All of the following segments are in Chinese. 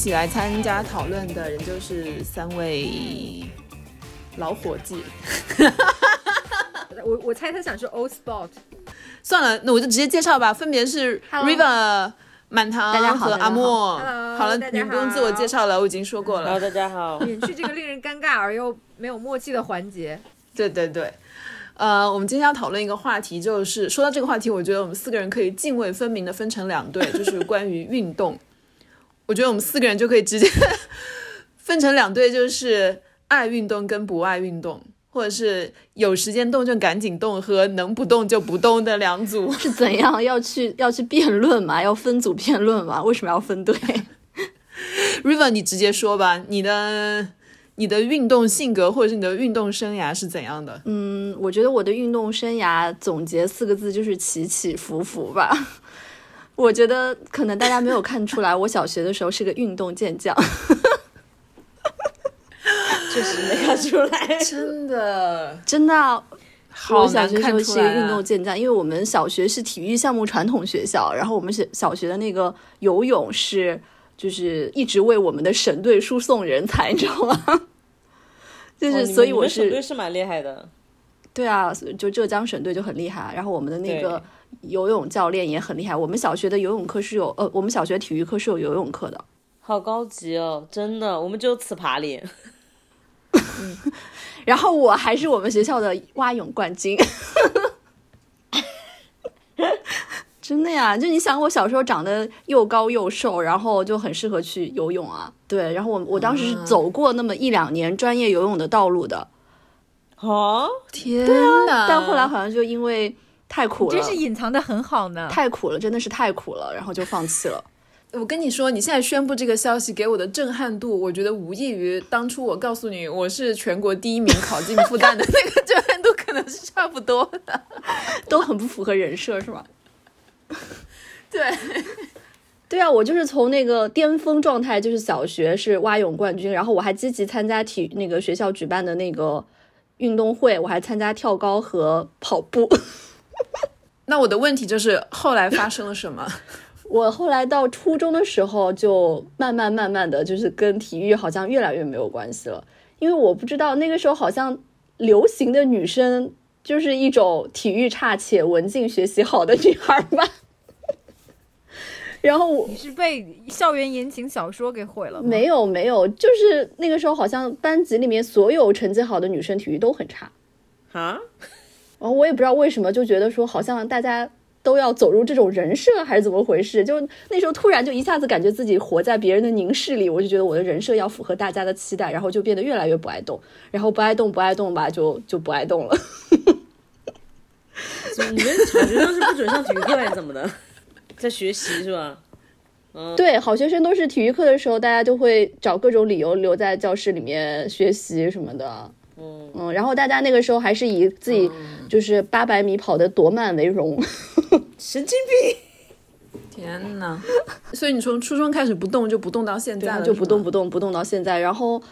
一起来参加讨论的人就是三位老伙计。我我猜他想说 Old Spot。算了，那我就直接介绍吧，分别是 River、满堂和阿莫。好了，你不用自我介绍了，我已经说过了。Hello，大家好。免去这个令人尴尬而又没有默契的环节。对对对。呃，我们今天要讨论一个话题，就是说到这个话题，我觉得我们四个人可以泾渭分明的分成两队，就是关于运动。我觉得我们四个人就可以直接 分成两队，就是爱运动跟不爱运动，或者是有时间动就赶紧动和能不动就不动的两组。是怎样要去要去辩论吗？要分组辩论吗？为什么要分队？River，你直接说吧，你的。你的运动性格或者是你的运动生涯是怎样的？嗯，我觉得我的运动生涯总结四个字就是起起伏伏吧。我觉得可能大家没有看出来，我小学的时候是个运动健将。确实没看出来，真的真的。我小学时候是一个运动健将，因为我们小学是体育项目传统学校，然后我们是小学的那个游泳是就是一直为我们的省队输送人才，你知道吗？就是，所以我是省队是蛮厉害的，对啊，就浙江省队就很厉害。然后我们的那个游泳教练也很厉害。我们小学的游泳课是有，呃，我们小学体育课是有游泳课的。好高级哦，真的，我们就此爬脸。然后我还是我们学校的蛙泳冠军。真的呀，就你想，我小时候长得又高又瘦，然后就很适合去游泳啊。对，然后我我当时是走过那么一两年专业游泳的道路的。啊，天哪！但后来好像就因为太苦了，真是隐藏的很好呢。太苦了，真的是太苦了，然后就放弃了。我跟你说，你现在宣布这个消息给我的震撼度，我觉得无异于当初我告诉你我是全国第一名考进复旦的那个震撼度，可能是差不多的，都很不符合人设，是吧？对，对啊，我就是从那个巅峰状态，就是小学是蛙泳冠军，然后我还积极参加体那个学校举办的那个运动会，我还参加跳高和跑步。那我的问题就是后来发生了什么？我后来到初中的时候，就慢慢慢慢的就是跟体育好像越来越没有关系了，因为我不知道那个时候好像流行的女生。就是一种体育差且文静学习好的女孩吧。然后你是被校园言情小说给毁了吗？没有没有，就是那个时候好像班级里面所有成绩好的女生体育都很差啊。然后我也不知道为什么，就觉得说好像大家。都要走入这种人设还是怎么回事？就那时候突然就一下子感觉自己活在别人的凝视里，我就觉得我的人设要符合大家的期待，然后就变得越来越不爱动，然后不爱动不爱动吧，就就不爱动了。你们小学生是不准上体育课还是怎么的？在学习是吧？嗯，对，好学生都是体育课的时候，大家就会找各种理由留在教室里面学习什么的。嗯嗯，然后大家那个时候还是以自己就是八百米跑的多慢为荣，神经病！天呐，所以你从初中开始不动就不动到现在，就不动不动不动到现在，然后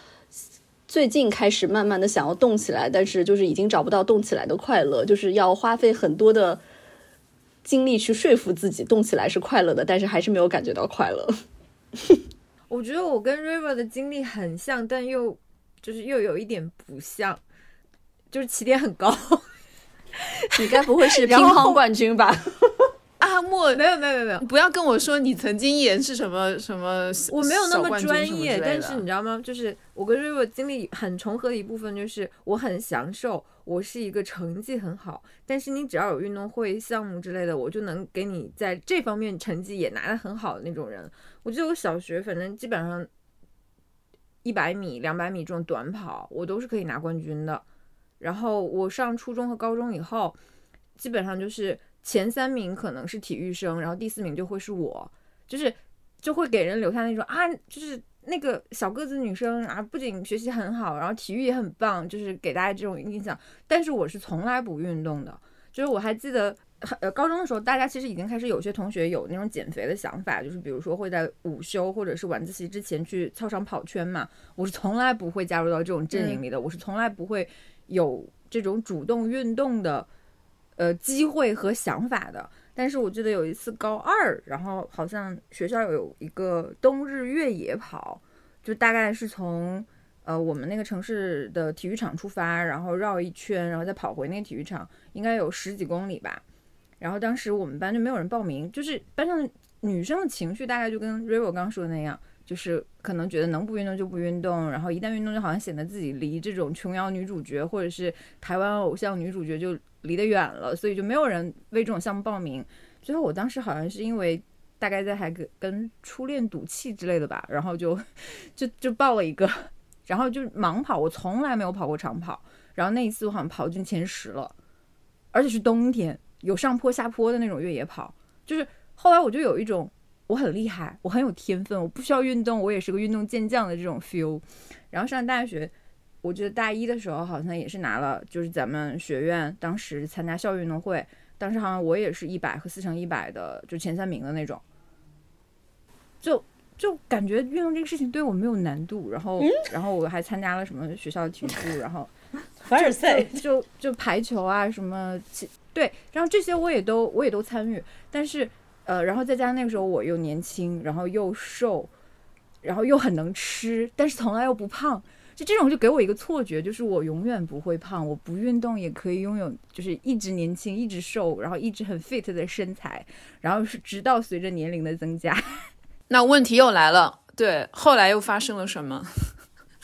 最近开始慢慢的想要动起来，但是就是已经找不到动起来的快乐，就是要花费很多的精力去说服自己动起来是快乐的，但是还是没有感觉到快乐。我觉得我跟 River 的经历很像，但又。就是又有一点不像，就是起点很高。你该不会是 乒乓冠军吧？阿莫，没有没有没有没有，不要跟我说你曾经演是什么什么，我没有那么专业。但是你知道吗？就是我跟瑞瑞经历很重合的一部分，就是我很享受，我是一个成绩很好，但是你只要有运动会项目之类的，我就能给你在这方面成绩也拿得很好的那种人。我记得我小学反正基本上。一百米、两百米这种短跑，我都是可以拿冠军的。然后我上初中和高中以后，基本上就是前三名可能是体育生，然后第四名就会是我，就是就会给人留下那种啊，就是那个小个子女生啊，不仅学习很好，然后体育也很棒，就是给大家这种印象。但是我是从来不运动的，就是我还记得。呃，高中的时候，大家其实已经开始有些同学有那种减肥的想法，就是比如说会在午休或者是晚自习之前去操场跑圈嘛。我是从来不会加入到这种阵营里的，我是从来不会有这种主动运动的呃机会和想法的。但是我记得有一次高二，然后好像学校有一个冬日越野跑，就大概是从呃我们那个城市的体育场出发，然后绕一圈，然后再跑回那个体育场，应该有十几公里吧。然后当时我们班就没有人报名，就是班上女生的情绪大概就跟 River 刚刚说的那样，就是可能觉得能不运动就不运动，然后一旦运动就好像显得自己离这种琼瑶女主角或者是台湾偶像女主角就。离得远了，所以就没有人为这种项目报名。最后我当时好像是因为大概在还跟跟初恋赌气之类的吧，然后就 就就报了一个，然后就盲跑。我从来没有跑过长跑，然后那一次我好像跑进前十了，而且是冬天，有上坡下坡的那种越野跑。就是后来我就有一种我很厉害，我很有天分，我不需要运动，我也是个运动健将的这种 feel。然后上大学。我记得大一的时候好像也是拿了，就是咱们学院当时参加校运动会，当时好像我也是一百和四乘一百的，就前三名的那种。就就感觉运动这个事情对我没有难度，然后然后我还参加了什么学校的体育部，然后 凡尔赛就就排球啊什么，对，然后这些我也都我也都参与，但是呃，然后再加上那个时候我又年轻，然后又瘦，然后又很能吃，但是从来又不胖。就这种就给我一个错觉，就是我永远不会胖，我不运动也可以拥有，就是一直年轻、一直瘦，然后一直很 fit 的身材，然后是直到随着年龄的增加。那问题又来了，对，后来又发生了什么？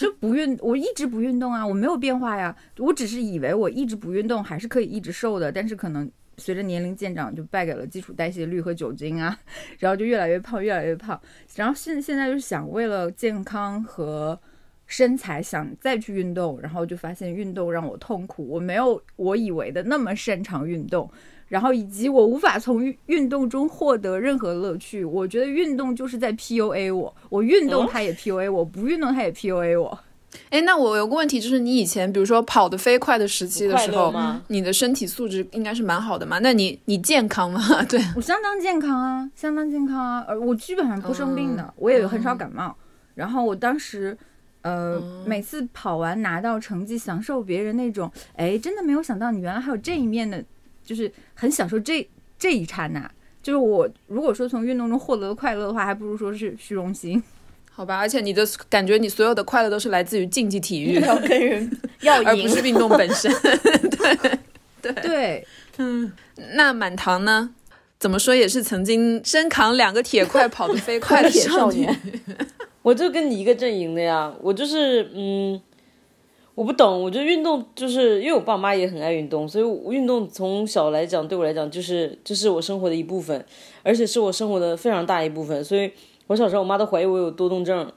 就不运，我一直不运动啊，我没有变化呀，我只是以为我一直不运动还是可以一直瘦的，但是可能随着年龄渐长，就败给了基础代谢率和酒精啊，然后就越来越胖，越来越胖，然后现现在就是想为了健康和。身材想再去运动，然后就发现运动让我痛苦，我没有我以为的那么擅长运动，然后以及我无法从运动中获得任何乐趣。我觉得运动就是在 PUA 我，我运动它也 PUA 我，不运动它也 PUA 我。哎，那我有个问题，就是你以前比如说跑得飞快的时期的时候，你的身体素质应该是蛮好的嘛？那你你健康吗？对我相当健康啊，相当健康啊，呃，我基本上不生病的，我也很少感冒。然后我当时。呃，每次跑完拿到成绩，享受别人那种，哎，真的没有想到你原来还有这一面的，就是很享受这这一刹那。就是我如果说从运动中获得的快乐的话，还不如说是虚荣心，好吧？而且你的感觉，你所有的快乐都是来自于竞技体育，要跟人 要赢，而不是运动本身。对对对，嗯，那满堂呢？怎么说也是曾经身扛两个铁块跑得飞快的少年。我就跟你一个阵营的呀，我就是嗯，我不懂，我觉得运动就是因为我爸妈也很爱运动，所以运动从小来讲对我来讲就是就是我生活的一部分，而且是我生活的非常大一部分。所以我小时候我妈都怀疑我有多动症，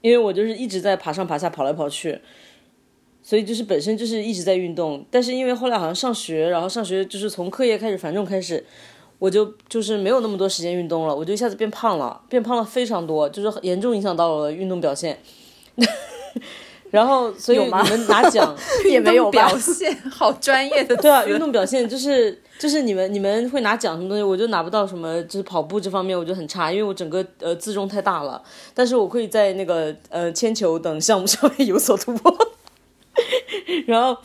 因为我就是一直在爬上爬下跑来跑去，所以就是本身就是一直在运动。但是因为后来好像上学，然后上学就是从课业开始繁重开始。我就就是没有那么多时间运动了，我就一下子变胖了，变胖了非常多，就是严重影响到了我的运动表现。然后，所以你们拿奖 也没有表现，好专业的。对啊，运动表现就是就是你们你们会拿奖什么东西，我就拿不到什么，就是跑步这方面我就很差，因为我整个呃自重太大了。但是我可以在那个呃铅球等项目上面有所突破。然后。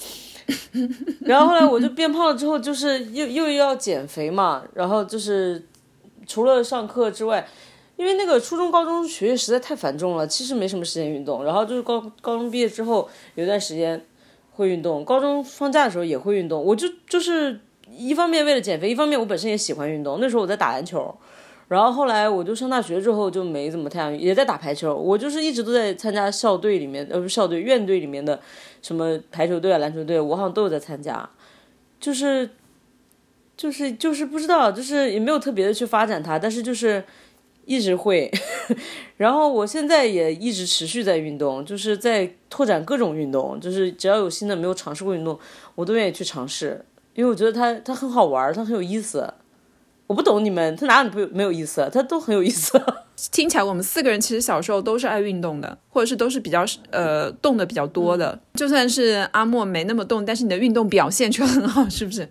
然后后来我就变胖了，之后就是又又要减肥嘛，然后就是除了上课之外，因为那个初中高中学业实在太繁重了，其实没什么时间运动。然后就是高高中毕业之后有段时间会运动，高中放假的时候也会运动。我就就是一方面为了减肥，一方面我本身也喜欢运动。那时候我在打篮球。然后后来我就上大学之后就没怎么太也在打排球，我就是一直都在参加校队里面，呃不是校队院队里面的什么排球队啊篮球队，我好像都有在参加，就是就是就是不知道，就是也没有特别的去发展它，但是就是一直会，然后我现在也一直持续在运动，就是在拓展各种运动，就是只要有新的没有尝试过运动，我都愿意去尝试，因为我觉得它它很好玩，它很有意思。我不懂你们，它哪里不没有意思？它都很有意思。听起来我们四个人其实小时候都是爱运动的，或者是都是比较呃动的比较多的。就算是阿莫没那么动，但是你的运动表现却很好，是不是？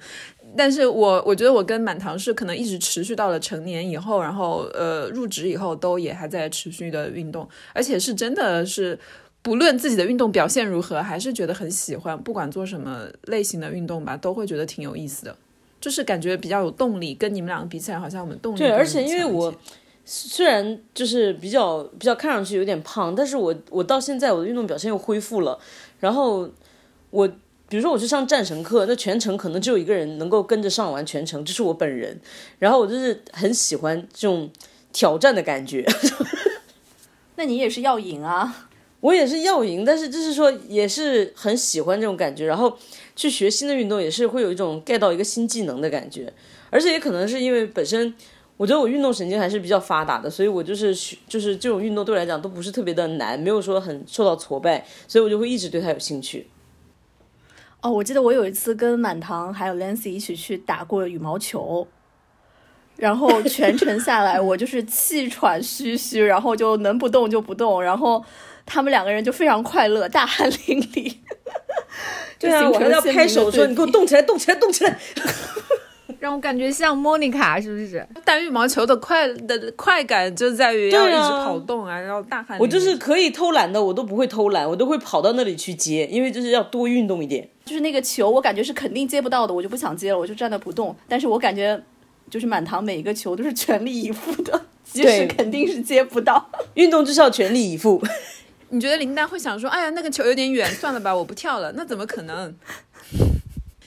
但是我我觉得我跟满堂是可能一直持续到了成年以后，然后呃入职以后都也还在持续的运动，而且是真的是不论自己的运动表现如何，还是觉得很喜欢，不管做什么类型的运动吧，都会觉得挺有意思的。就是感觉比较有动力，跟你们两个比起来，好像我们动力对，而且因为我虽然就是比较比较看上去有点胖，但是我我到现在我的运动表现又恢复了。然后我比如说我去上战神课，那全程可能只有一个人能够跟着上完全程，就是我本人。然后我就是很喜欢这种挑战的感觉。那你也是要赢啊！我也是要赢，但是就是说也是很喜欢这种感觉。然后去学新的运动也是会有一种 get 到一个新技能的感觉，而且也可能是因为本身我觉得我运动神经还是比较发达的，所以我就是就是这种运动对我来讲都不是特别的难，没有说很受到挫败，所以我就会一直对它有兴趣。哦，我记得我有一次跟满堂还有 Lancy 一起去打过羽毛球。然后全程下来，我就是气喘吁吁，然后就能不动就不动，然后他们两个人就非常快乐，大汗淋漓。对啊，我还要拍手说：“你给我动起来，动起来，动起来！”让我感觉像莫妮卡，是不是？打羽毛球的快的快感就在于要一直跑动啊，然后大汗。我就是可以偷懒的，我都不会偷懒，我都会跑到那里去接，因为就是要多运动一点。就是那个球，我感觉是肯定接不到的，我就不想接了，我就站那不动。但是我感觉。就是满堂每一个球都是全力以赴的，即使肯定是接不到。运动就是要全力以赴。你觉得林丹会想说：“哎呀，那个球有点远，算了吧，我不跳了。”那怎么可能？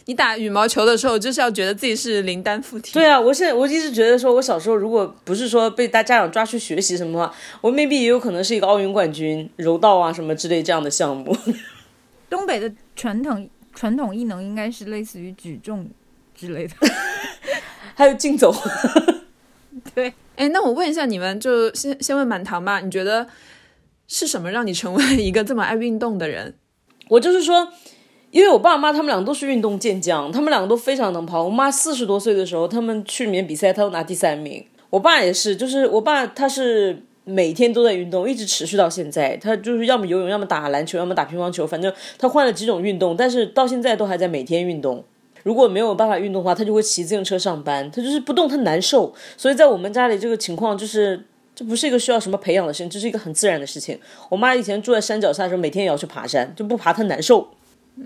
你打羽毛球的时候就是要觉得自己是林丹附体。对啊，我现在我一直觉得说，我小时候如果不是说被大家长抓去学习什么的话，我 maybe 也有可能是一个奥运冠军，柔道啊什么之类这样的项目。东北的传统传统艺能应该是类似于举重之类的。还有竞走，对，哎，那我问一下你们，就先先问满堂吧。你觉得是什么让你成为一个这么爱运动的人？我就是说，因为我爸妈他们两个都是运动健将，他们两个都非常能跑。我妈四十多岁的时候，他们去里面比赛，他都拿第三名。我爸也是，就是我爸他是每天都在运动，一直持续到现在。他就是要么游泳，要么打篮球，要么打乒乓球，反正他换了几种运动，但是到现在都还在每天运动。如果没有办法运动的话，他就会骑自行车上班。他就是不动，他难受。所以在我们家里，这个情况就是，这不是一个需要什么培养的事情，这是一个很自然的事情。我妈以前住在山脚下的时候，每天也要去爬山，就不爬她难受。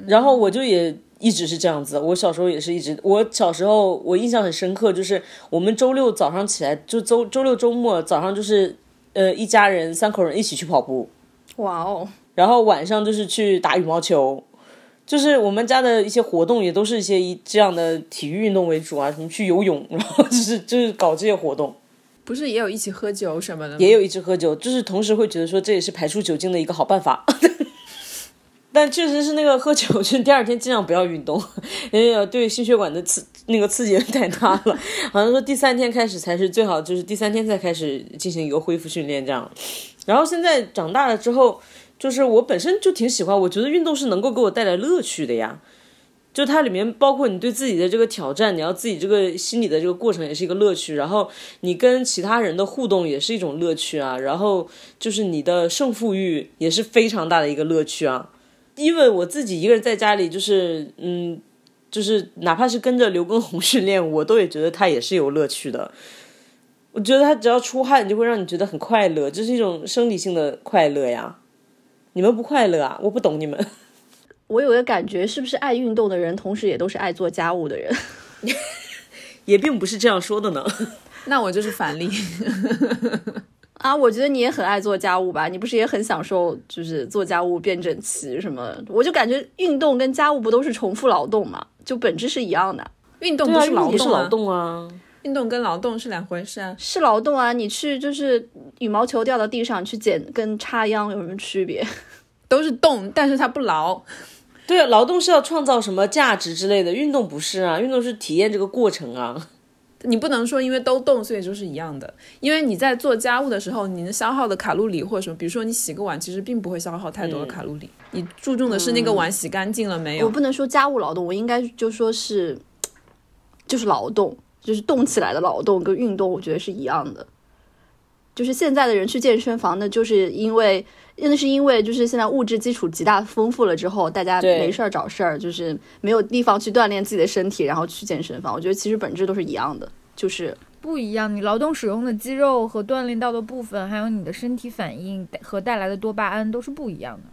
然后我就也一直是这样子。我小时候也是一直，我小时候我印象很深刻，就是我们周六早上起来，就周周六周末早上就是，呃，一家人三口人一起去跑步。哇哦！然后晚上就是去打羽毛球。就是我们家的一些活动，也都是一些以这样的体育运动为主啊，什么去游泳，然后就是 就是搞这些活动。不是也有一起喝酒什么的？也有一起喝酒，就是同时会觉得说这也是排出酒精的一个好办法。但确实是那个喝酒，就第二天尽量不要运动，因为对心血管的刺那个刺激 太大了。好像说第三天开始才是最好，就是第三天才开始进行一个恢复训练这样。然后现在长大了之后。就是我本身就挺喜欢，我觉得运动是能够给我带来乐趣的呀。就它里面包括你对自己的这个挑战，你要自己这个心理的这个过程也是一个乐趣，然后你跟其他人的互动也是一种乐趣啊。然后就是你的胜负欲也是非常大的一个乐趣啊。因为我自己一个人在家里，就是嗯，就是哪怕是跟着刘畊宏训练，我都也觉得他也是有乐趣的。我觉得他只要出汗，就会让你觉得很快乐，这是一种生理性的快乐呀。你们不快乐啊？我不懂你们。我有个感觉，是不是爱运动的人，同时也都是爱做家务的人？也并不是这样说的呢。那我就是反例。啊，我觉得你也很爱做家务吧？你不是也很享受，就是做家务变整齐什么？我就感觉运动跟家务不都是重复劳动嘛？就本质是一样的。运动不是劳动，劳动啊。运动跟劳动是两回事啊，是劳动啊！你去就是羽毛球掉到地上去捡，跟插秧有什么区别？都是动，但是它不劳。对啊，劳动是要创造什么价值之类的，运动不是啊，运动是体验这个过程啊。你不能说因为都动，所以就是一样的。因为你在做家务的时候，你能消耗的卡路里或者什么，比如说你洗个碗，其实并不会消耗太多的卡路里。你注重的是那个碗洗干净了没有？我不能说家务劳动，我应该就说是，就是劳动。就是动起来的劳动跟运动，我觉得是一样的。就是现在的人去健身房呢，就是因为那是因为就是现在物质基础极大丰富了之后，大家没事儿找事儿，就是没有地方去锻炼自己的身体，然后去健身房。我觉得其实本质都是一样的，就是不一样。你劳动使用的肌肉和锻炼到的部分，还有你的身体反应和带来的多巴胺都是不一样的。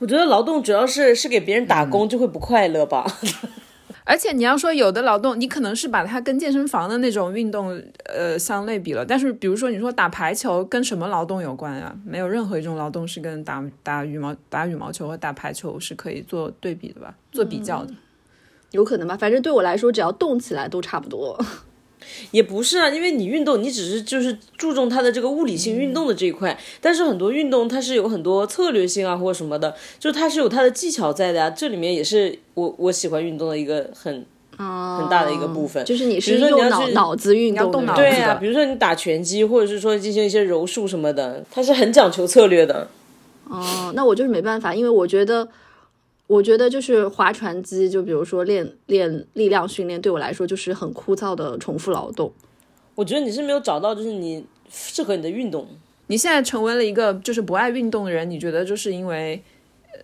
我觉得劳动主要是是给别人打工，就会不快乐吧。而且你要说有的劳动，你可能是把它跟健身房的那种运动呃相类比了，但是比如说你说打排球跟什么劳动有关啊？没有任何一种劳动是跟打打羽毛打羽毛球和打排球是可以做对比的吧？做比较的，有可能吧？反正对我来说，只要动起来都差不多。也不是啊，因为你运动，你只是就是注重它的这个物理性运动的这一块，但是很多运动它是有很多策略性啊或者什么的，就是它是有它的技巧在的呀。这里面也是我我喜欢运动的一个很很大的一个部分，就是你是用脑脑子运动，动脑对呀，比如说你打拳击，或者是说进行一些柔术什么的，它是很讲求策略的。哦，那我就是没办法，因为我觉得。我觉得就是划船机，就比如说练练力量训练，对我来说就是很枯燥的重复劳动。我觉得你是没有找到就是你适合你的运动。你现在成为了一个就是不爱运动的人，你觉得就是因为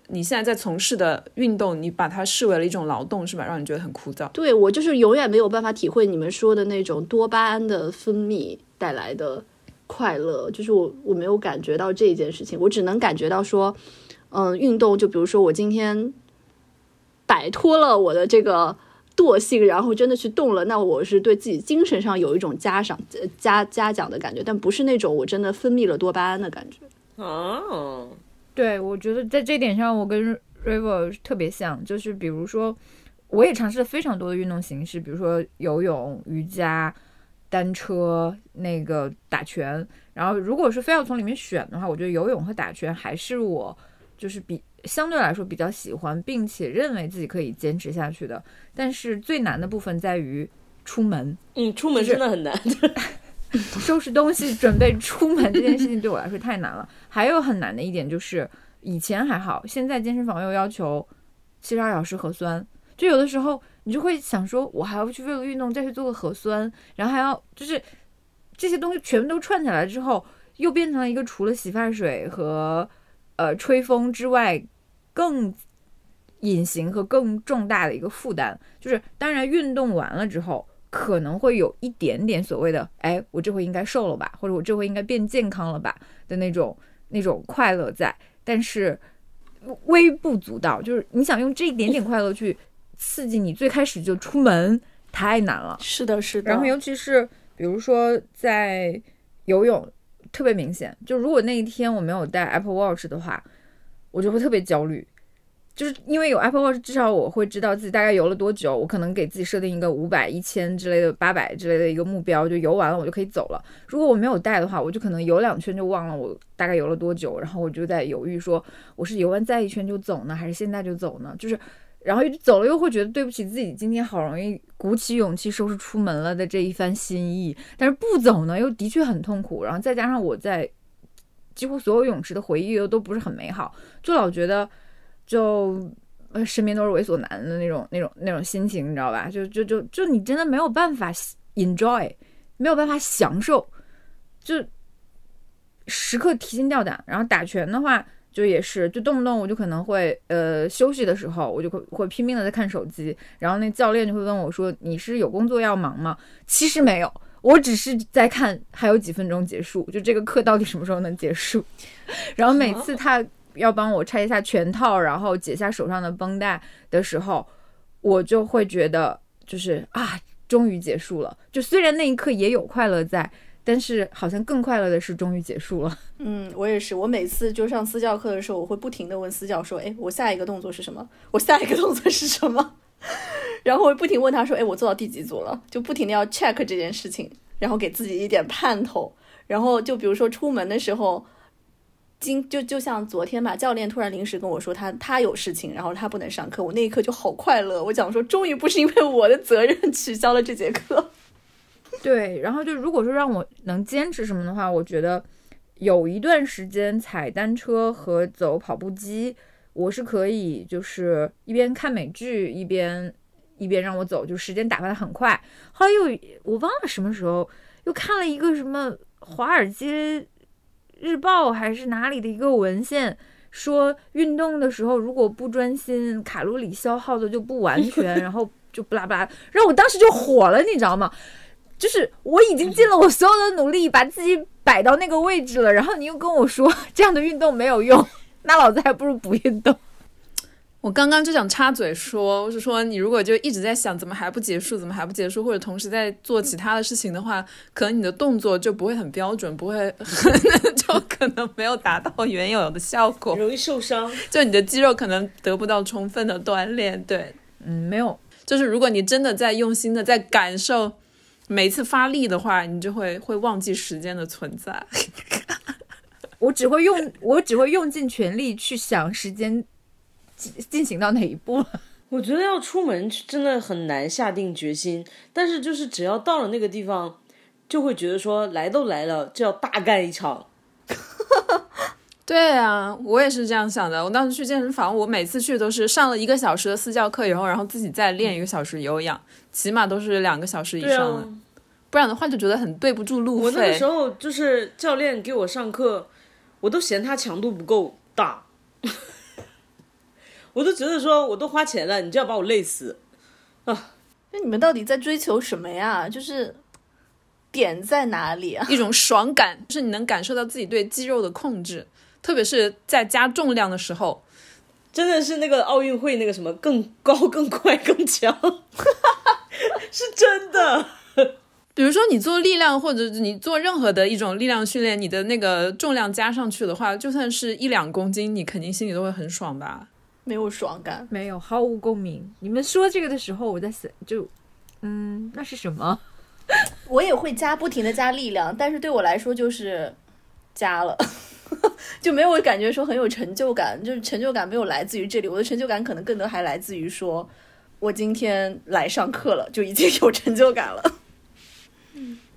你现在在从事的运动，你把它视为了一种劳动，是吧？让你觉得很枯燥。对我就是永远没有办法体会你们说的那种多巴胺的分泌带来的快乐，就是我我没有感觉到这一件事情，我只能感觉到说。嗯，运动就比如说我今天摆脱了我的这个惰性，然后真的去动了，那我是对自己精神上有一种嘉赏、嘉嘉奖的感觉，但不是那种我真的分泌了多巴胺的感觉。哦，对，我觉得在这点上我跟 River 特别像，就是比如说我也尝试了非常多的运动形式，比如说游泳、瑜伽、单车、那个打拳，然后如果是非要从里面选的话，我觉得游泳和打拳还是我。就是比相对来说比较喜欢，并且认为自己可以坚持下去的。但是最难的部分在于出门。嗯，出门真的很难。收拾东西准备出门这件事情对我来说太难了。还有很难的一点就是，以前还好，现在健身房又要求七十二小时核酸，就有的时候你就会想说，我还要去为了运动再去做个核酸，然后还要就是这些东西全部都串起来之后，又变成了一个除了洗发水和呃，吹风之外，更隐形和更重大的一个负担，就是当然运动完了之后，可能会有一点点所谓的，哎，我这回应该瘦了吧，或者我这回应该变健康了吧的那种那种快乐在，但是微不足道。就是你想用这一点点快乐去刺激你，最开始就出门太难了。是的，是的。然后尤其是比如说在游泳。特别明显，就如果那一天我没有带 Apple Watch 的话，我就会特别焦虑，就是因为有 Apple Watch，至少我会知道自己大概游了多久，我可能给自己设定一个五百、一千之类的、八百之类的一个目标，就游完了我就可以走了。如果我没有带的话，我就可能游两圈就忘了我大概游了多久，然后我就在犹豫说，我是游完再一圈就走呢，还是现在就走呢？就是。然后走了又会觉得对不起自己，今天好容易鼓起勇气收拾出门了的这一番心意，但是不走呢又的确很痛苦。然后再加上我在几乎所有泳池的回忆又都不是很美好，就老觉得就呃身边都是猥琐男的那种那种那种心情，你知道吧？就就就就你真的没有办法 enjoy，没有办法享受，就时刻提心吊胆。然后打拳的话。就也是，就动不动我就可能会，呃，休息的时候我就会会拼命的在看手机，然后那教练就会问我说：“你是有工作要忙吗？”其实没有，我只是在看还有几分钟结束，就这个课到底什么时候能结束。然后每次他要帮我拆一下拳套，然后解下手上的绷带的时候，我就会觉得就是啊，终于结束了。就虽然那一刻也有快乐在。但是好像更快乐的是，终于结束了。嗯，我也是。我每次就上私教课的时候，我会不停的问私教说：“哎，我下一个动作是什么？我下一个动作是什么？” 然后我不停问他说：“哎，我做到第几组了？”就不停的要 check 这件事情，然后给自己一点盼头。然后就比如说出门的时候，今就就像昨天吧，教练突然临时跟我说他他有事情，然后他不能上课。我那一刻就好快乐。我讲说，终于不是因为我的责任取消了这节课。对，然后就如果说让我能坚持什么的话，我觉得有一段时间踩单车和走跑步机，我是可以就是一边看美剧一边一边让我走，就时间打发的很快。后来又我忘了什么时候又看了一个什么华尔街日报还是哪里的一个文献，说运动的时候如果不专心，卡路里消耗的就不完全，然后就不拉不拉，然后我当时就火了，你知道吗？就是我已经尽了我所有的努力，把自己摆到那个位置了，然后你又跟我说 这样的运动没有用，那老子还不如不运动。我刚刚就想插嘴说，我是说你如果就一直在想怎么还不结束，怎么还不结束，或者同时在做其他的事情的话，可能你的动作就不会很标准，不会就可能没有达到原有的效果，容易受伤。就你的肌肉可能得不到充分的锻炼。对，嗯，没有，就是如果你真的在用心的在感受每次发力的话，你就会会忘记时间的存在。我只会用，我只会用尽全力去想时间。进进行到哪一步了？我觉得要出门真的很难下定决心，但是就是只要到了那个地方，就会觉得说来都来了，就要大干一场。对啊，我也是这样想的。我当时去健身房，我每次去都是上了一个小时的私教课以后，然后自己再练一个小时有氧，起码都是两个小时以上，不然的话就觉得很对不住路费。我那个时候就是教练给我上课，我都嫌他强度不够大。我都觉得说，我都花钱了，你就要把我累死啊！那你们到底在追求什么呀？就是点在哪里啊？一种爽感，就是你能感受到自己对肌肉的控制，特别是在加重量的时候，真的是那个奥运会那个什么更高、更快、更强，是真的。比如说你做力量，或者你做任何的一种力量训练，你的那个重量加上去的话，就算是一两公斤，你肯定心里都会很爽吧。没有爽感，没有毫无共鸣。你们说这个的时候，我在想，就，嗯，那是什么？我也会加，不停的加力量，但是对我来说就是加了，就没有感觉说很有成就感，就是成就感没有来自于这里。我的成就感可能更多还来自于说，我今天来上课了，就已经有成就感了。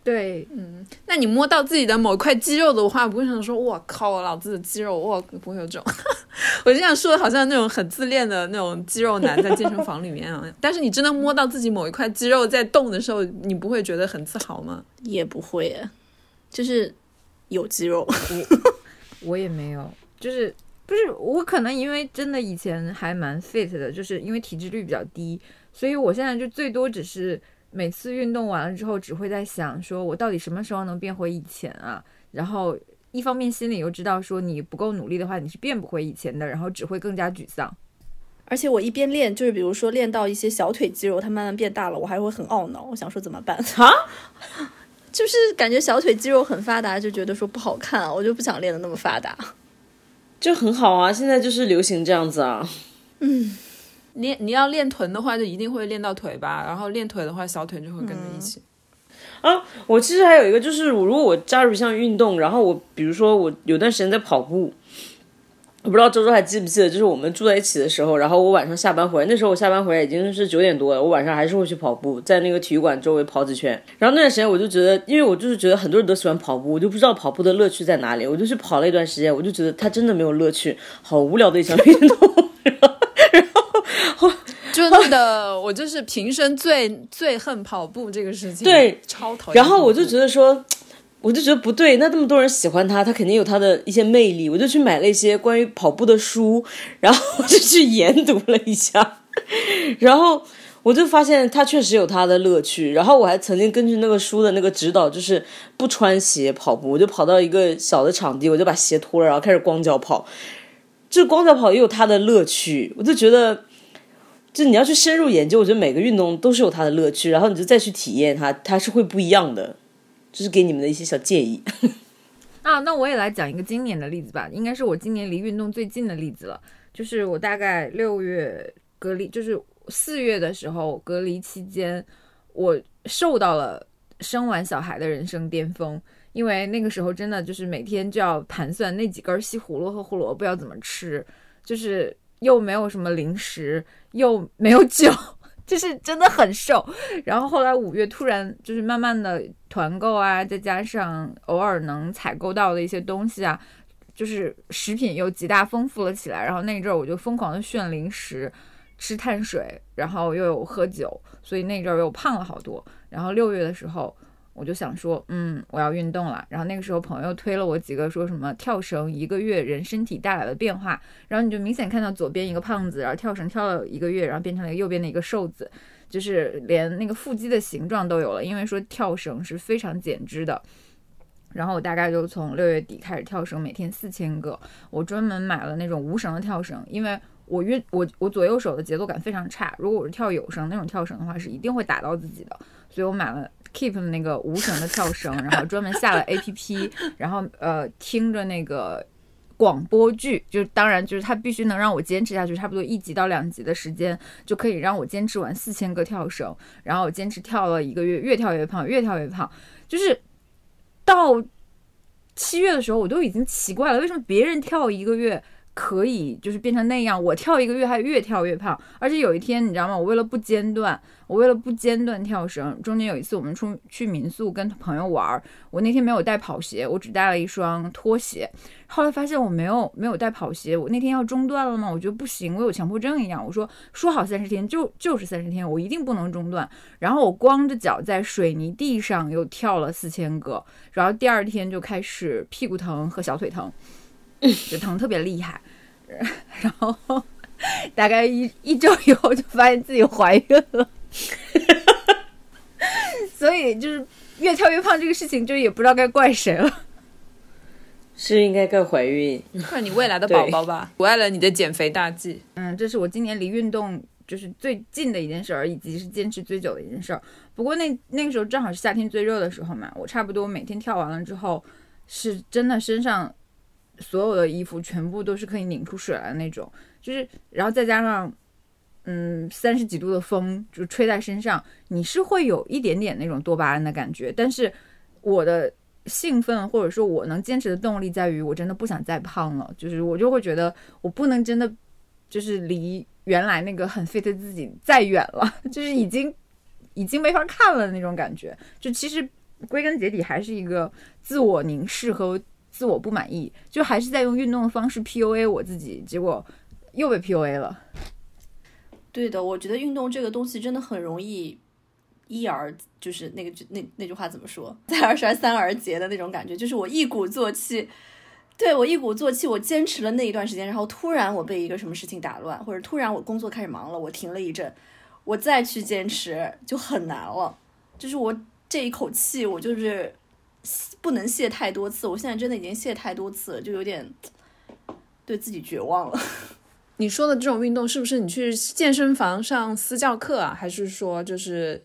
对，嗯，那你摸到自己的某块肌肉的话，不会想说“我靠，我老子的肌肉”，我不会有这种。我这样说的好像那种很自恋的那种肌肉男在健身房里面啊。但是你真的摸到自己某一块肌肉在动的时候，你不会觉得很自豪吗？也不会，就是有肌肉。我我也没有，就是不是我可能因为真的以前还蛮 fit 的，就是因为体脂率比较低，所以我现在就最多只是。每次运动完了之后，只会在想，说我到底什么时候能变回以前啊？然后一方面心里又知道，说你不够努力的话，你是变不回以前的，然后只会更加沮丧。而且我一边练，就是比如说练到一些小腿肌肉它慢慢变大了，我还会很懊恼，我想说怎么办啊？就是感觉小腿肌肉很发达，就觉得说不好看，我就不想练的那么发达，就很好啊。现在就是流行这样子啊，嗯。练你要练臀的话，就一定会练到腿吧。然后练腿的话，小腿就会跟着一起。啊，我其实还有一个，就是如果我加入一项运动，然后我比如说我有段时间在跑步，我不知道周周还记不记得，就是我们住在一起的时候，然后我晚上下班回来，那时候我下班回来已经是九点多了，我晚上还是会去跑步，在那个体育馆周围跑几圈。然后那段时间我就觉得，因为我就是觉得很多人都喜欢跑步，我就不知道跑步的乐趣在哪里，我就去跑了一段时间，我就觉得它真的没有乐趣，好无聊的一项运动。然后真的，我就是平生最最恨跑步这个事情，对，超讨厌。然后我就觉得说，我就觉得不对，那这么多人喜欢他，他肯定有他的一些魅力。我就去买了一些关于跑步的书，然后我就去研读了一下，然后我就发现他确实有他的乐趣。然后我还曾经根据那个书的那个指导，就是不穿鞋跑步，我就跑到一个小的场地，我就把鞋脱了，然后开始光脚跑。这光脚跑也有它的乐趣，我就觉得。就你要去深入研究，我觉得每个运动都是有它的乐趣，然后你就再去体验它，它是会不一样的。就是给你们的一些小建议。啊，那我也来讲一个今年的例子吧，应该是我今年离运动最近的例子了。就是我大概六月隔离，就是四月的时候隔离期间，我受到了生完小孩的人生巅峰，因为那个时候真的就是每天就要盘算那几根西葫芦和胡萝卜要怎么吃，就是。又没有什么零食，又没有酒，就是真的很瘦。然后后来五月突然就是慢慢的团购啊，再加上偶尔能采购到的一些东西啊，就是食品又极大丰富了起来。然后那阵儿我就疯狂的炫零食，吃碳水，然后又有喝酒，所以那阵儿又胖了好多。然后六月的时候。我就想说，嗯，我要运动了。然后那个时候，朋友推了我几个，说什么跳绳一个月人身体带来的变化。然后你就明显看到左边一个胖子，然后跳绳跳了一个月，然后变成了右边的一个瘦子，就是连那个腹肌的形状都有了。因为说跳绳是非常减脂的。然后我大概就从六月底开始跳绳，每天四千个。我专门买了那种无绳的跳绳，因为。我运我我左右手的节奏感非常差。如果我是跳有绳那种跳绳的话，是一定会打到自己的。所以我买了 Keep 的那个无绳的跳绳，然后专门下了 APP，然后呃听着那个广播剧，就当然就是它必须能让我坚持下去，差不多一集到两集的时间就可以让我坚持完四千个跳绳。然后我坚持跳了一个月，越跳越胖，越跳越胖，就是到七月的时候，我都已经奇怪了，为什么别人跳一个月？可以就是变成那样，我跳一个月还越跳越胖，而且有一天你知道吗？我为了不间断，我为了不间断跳绳，中间有一次我们出去民宿跟朋友玩儿，我那天没有带跑鞋，我只带了一双拖鞋。后来发现我没有没有带跑鞋，我那天要中断了吗？我觉得不行，我有强迫症一样。我说说好三十天就就是三十天，我一定不能中断。然后我光着脚在水泥地上又跳了四千个，然后第二天就开始屁股疼和小腿疼。就疼特别厉害，然后大概一一周以后就发现自己怀孕了，所以就是越跳越胖这个事情，就也不知道该怪谁了。是应该怪怀孕，怪你未来的宝宝吧？阻碍了你的减肥大计。嗯，这是我今年离运动就是最近的一件事儿，以及是坚持最久的一件事儿。不过那那个时候正好是夏天最热的时候嘛，我差不多每天跳完了之后，是真的身上。所有的衣服全部都是可以拧出水来的那种，就是，然后再加上，嗯，三十几度的风就吹在身上，你是会有一点点那种多巴胺的感觉。但是我的兴奋或者说我能坚持的动力在于，我真的不想再胖了，就是我就会觉得我不能真的就是离原来那个很 fit 自己再远了，就是已经已经没法看了那种感觉。就其实归根结底还是一个自我凝视和。自我不满意，就还是在用运动的方式 PUA 我自己，结果又被 PUA 了。对的，我觉得运动这个东西真的很容易一而就是那个那那句话怎么说？再而衰，三而竭的那种感觉，就是我一鼓作气，对我一鼓作气，我坚持了那一段时间，然后突然我被一个什么事情打乱，或者突然我工作开始忙了，我停了一阵，我再去坚持就很难了。就是我这一口气，我就是。不能卸太多次，我现在真的已经卸太多次了，就有点对自己绝望了。你说的这种运动是不是你去健身房上私教课啊？还是说就是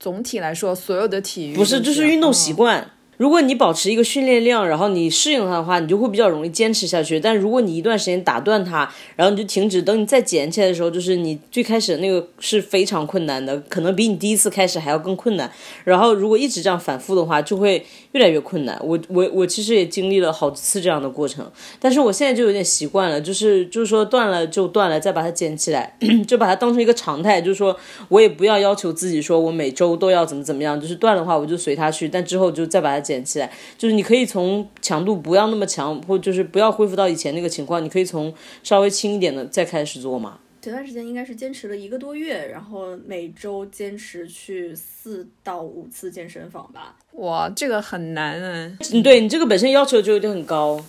总体来说所有的体育？不是，就是运动习惯。如果你保持一个训练量，然后你适应它的话，你就会比较容易坚持下去。但如果你一段时间打断它，然后你就停止，等你再捡起来的时候，就是你最开始的那个是非常困难的，可能比你第一次开始还要更困难。然后如果一直这样反复的话，就会越来越困难。我我我其实也经历了好几次这样的过程，但是我现在就有点习惯了，就是就是说断了就断了，再把它捡起来，就把它当成一个常态。就是说我也不要要求自己说我每周都要怎么怎么样，就是断的话我就随它去，但之后就再把它。捡起来，就是你可以从强度不要那么强，或就是不要恢复到以前那个情况，你可以从稍微轻一点的再开始做嘛。前段时间应该是坚持了一个多月，然后每周坚持去四到五次健身房吧。哇，这个很难啊！嗯，对你这个本身要求就有点很高。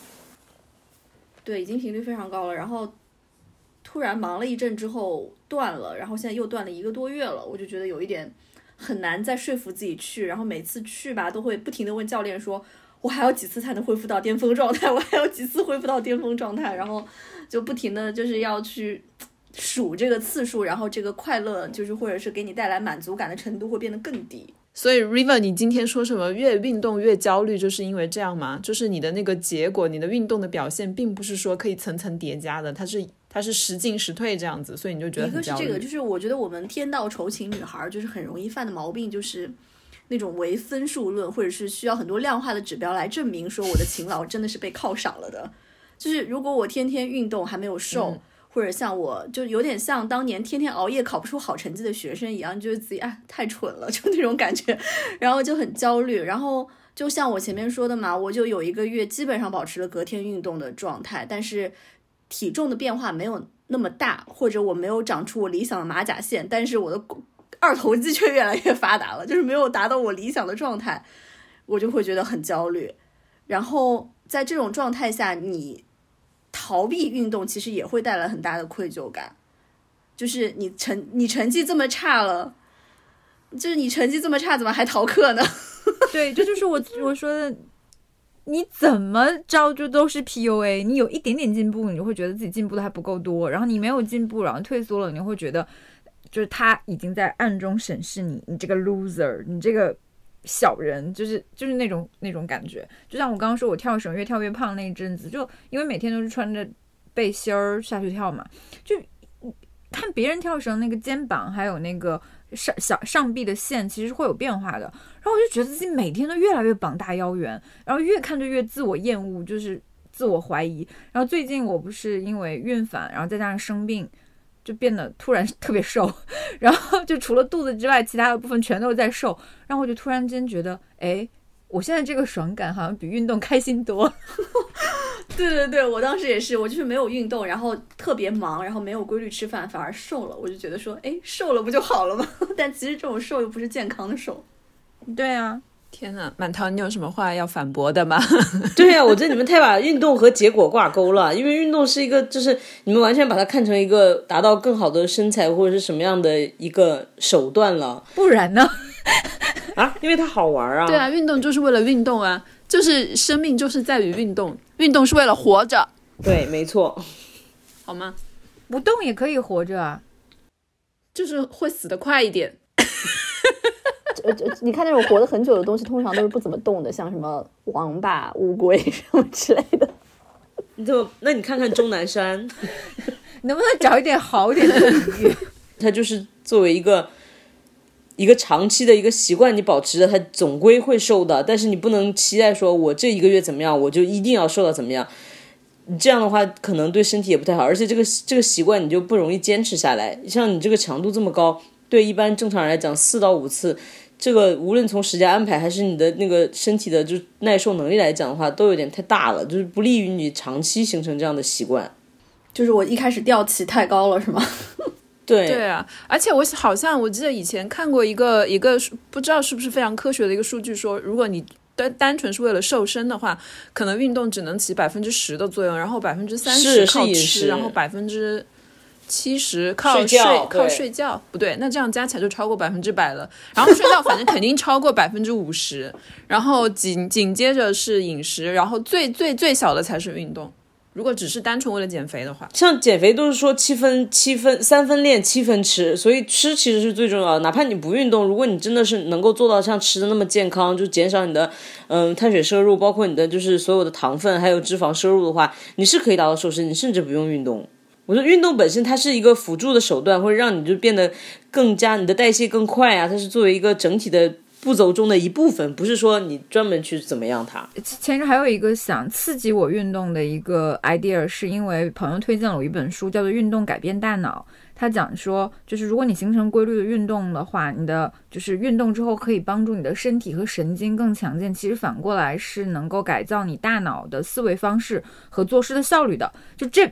对，已经频率非常高了，然后突然忙了一阵之后断了，然后现在又断了一个多月了，我就觉得有一点。很难再说服自己去，然后每次去吧，都会不停的问教练说：“我还有几次才能恢复到巅峰状态？我还有几次恢复到巅峰状态？”然后就不停的就是要去数这个次数，然后这个快乐就是或者是给你带来满足感的程度会变得更低。所以，River，你今天说什么越运动越焦虑，就是因为这样吗？就是你的那个结果，你的运动的表现，并不是说可以层层叠加的，它是。它是时进时退这样子，所以你就觉得一个是这个，就是我觉得我们天道酬勤女孩就是很容易犯的毛病，就是那种唯分数论，或者是需要很多量化的指标来证明说我的勤劳真的是被犒赏了的。就是如果我天天运动还没有瘦，或者像我就有点像当年天天熬夜考不出好成绩的学生一样，就是自己啊太蠢了，就那种感觉，然后就很焦虑。然后就像我前面说的嘛，我就有一个月基本上保持了隔天运动的状态，但是。体重的变化没有那么大，或者我没有长出我理想的马甲线，但是我的二头肌却越来越发达了，就是没有达到我理想的状态，我就会觉得很焦虑。然后在这种状态下，你逃避运动其实也会带来很大的愧疚感，就是你成你成绩这么差了，就是你成绩这么差，怎么还逃课呢？对，这就是我我说的。你怎么着就都是 PUA。你有一点点进步，你就会觉得自己进步的还不够多；然后你没有进步，然后退缩了，你会觉得就是他已经在暗中审视你，你这个 loser，你这个小人，就是就是那种那种感觉。就像我刚刚说我跳绳越跳越胖那一阵子，就因为每天都是穿着背心儿下去跳嘛，就看别人跳绳那个肩膀还有那个。上小上臂的线其实会有变化的，然后我就觉得自己每天都越来越膀大腰圆，然后越看就越自我厌恶，就是自我怀疑。然后最近我不是因为孕反，然后再加上生病，就变得突然特别瘦，然后就除了肚子之外，其他的部分全都在瘦。然后我就突然间觉得，哎，我现在这个爽感好像比运动开心多。对对对，我当时也是，我就是没有运动，然后特别忙，然后没有规律吃饭，反而瘦了。我就觉得说，哎，瘦了不就好了吗？但其实这种瘦又不是健康的瘦。对啊，天呐，满堂，你有什么话要反驳的吗？对呀，我觉得你们太把运动和结果挂钩了，因为运动是一个，就是你们完全把它看成一个达到更好的身材或者是什么样的一个手段了。不然呢？啊，因为它好玩啊。对啊，运动就是为了运动啊。就是生命就是在于运动，运动是为了活着。对，没错，好吗？不动也可以活着啊，就是会死的快一点。呃，你看那种活得很久的东西，通常都是不怎么动的，像什么王八、乌龟什么之类的。你怎么？那你看看钟南山，能不能找一点好一点的比喻？他就是作为一个。一个长期的一个习惯，你保持着，它总归会瘦的。但是你不能期待说，我这一个月怎么样，我就一定要瘦到怎么样。你这样的话，可能对身体也不太好，而且这个这个习惯你就不容易坚持下来。像你这个强度这么高，对一般正常人来讲，四到五次，这个无论从时间安排还是你的那个身体的就耐受能力来讲的话，都有点太大了，就是不利于你长期形成这样的习惯。就是我一开始吊起太高了，是吗？对对啊，而且我好像我记得以前看过一个一个不知道是不是非常科学的一个数据，说如果你单单纯是为了瘦身的话，可能运动只能起百分之十的作用，然后百分之三十靠吃，然后百分之七十靠睡靠睡觉，不对，那这样加起来就超过百分之百了。然后睡觉反正肯定超过百分之五十，然后紧紧接着是饮食，然后最最最小的才是运动。如果只是单纯为了减肥的话，像减肥都是说七分七分三分练七分吃，所以吃其实是最重要的。哪怕你不运动，如果你真的是能够做到像吃的那么健康，就减少你的嗯碳水摄入，包括你的就是所有的糖分还有脂肪摄入的话，你是可以达到瘦身，你甚至不用运动。我说运动本身它是一个辅助的手段，会让你就变得更加你的代谢更快啊，它是作为一个整体的。步骤中的一部分，不是说你专门去怎么样它。前阵还有一个想刺激我运动的一个 idea，是因为朋友推荐了我一本书，叫做《运动改变大脑》。他讲说，就是如果你形成规律的运动的话，你的就是运动之后可以帮助你的身体和神经更强健。其实反过来是能够改造你大脑的思维方式和做事的效率的。就这，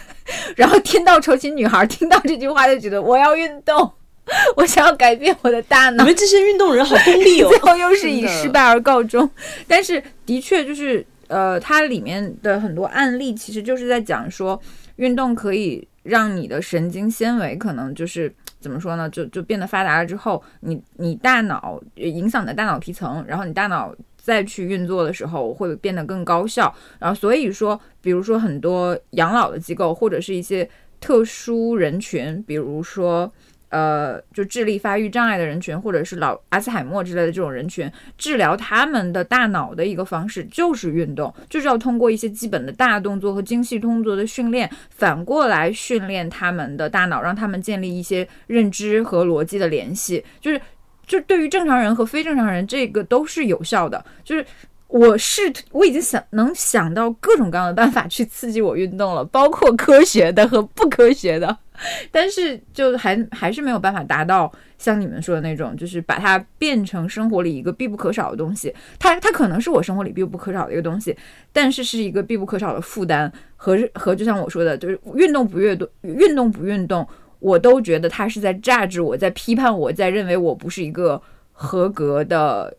然后天道酬勤女孩听到这句话就觉得我要运动。我想要改变我的大脑。你们这些运动人好功利哦，最后又是以失败而告终。但是的确就是，呃，它里面的很多案例其实就是在讲说，运动可以让你的神经纤维可能就是怎么说呢，就就变得发达了之后，你你大脑影响你的大脑皮层，然后你大脑再去运作的时候会变得更高效。然后所以说，比如说很多养老的机构或者是一些特殊人群，比如说。呃，就智力发育障碍的人群，或者是老阿兹海默之类的这种人群，治疗他们的大脑的一个方式就是运动，就是要通过一些基本的大动作和精细动作的训练，反过来训练他们的大脑，让他们建立一些认知和逻辑的联系。就是，就对于正常人和非正常人，这个都是有效的。就是我试，我已经想能想到各种各样的办法去刺激我运动了，包括科学的和不科学的。但是就还还是没有办法达到像你们说的那种，就是把它变成生活里一个必不可少的东西。它它可能是我生活里必不可少的一个东西，但是是一个必不可少的负担和和就像我说的，就是运动不运动，运动不运动，我都觉得它是在榨制我，在批判我，在认为我不是一个合格的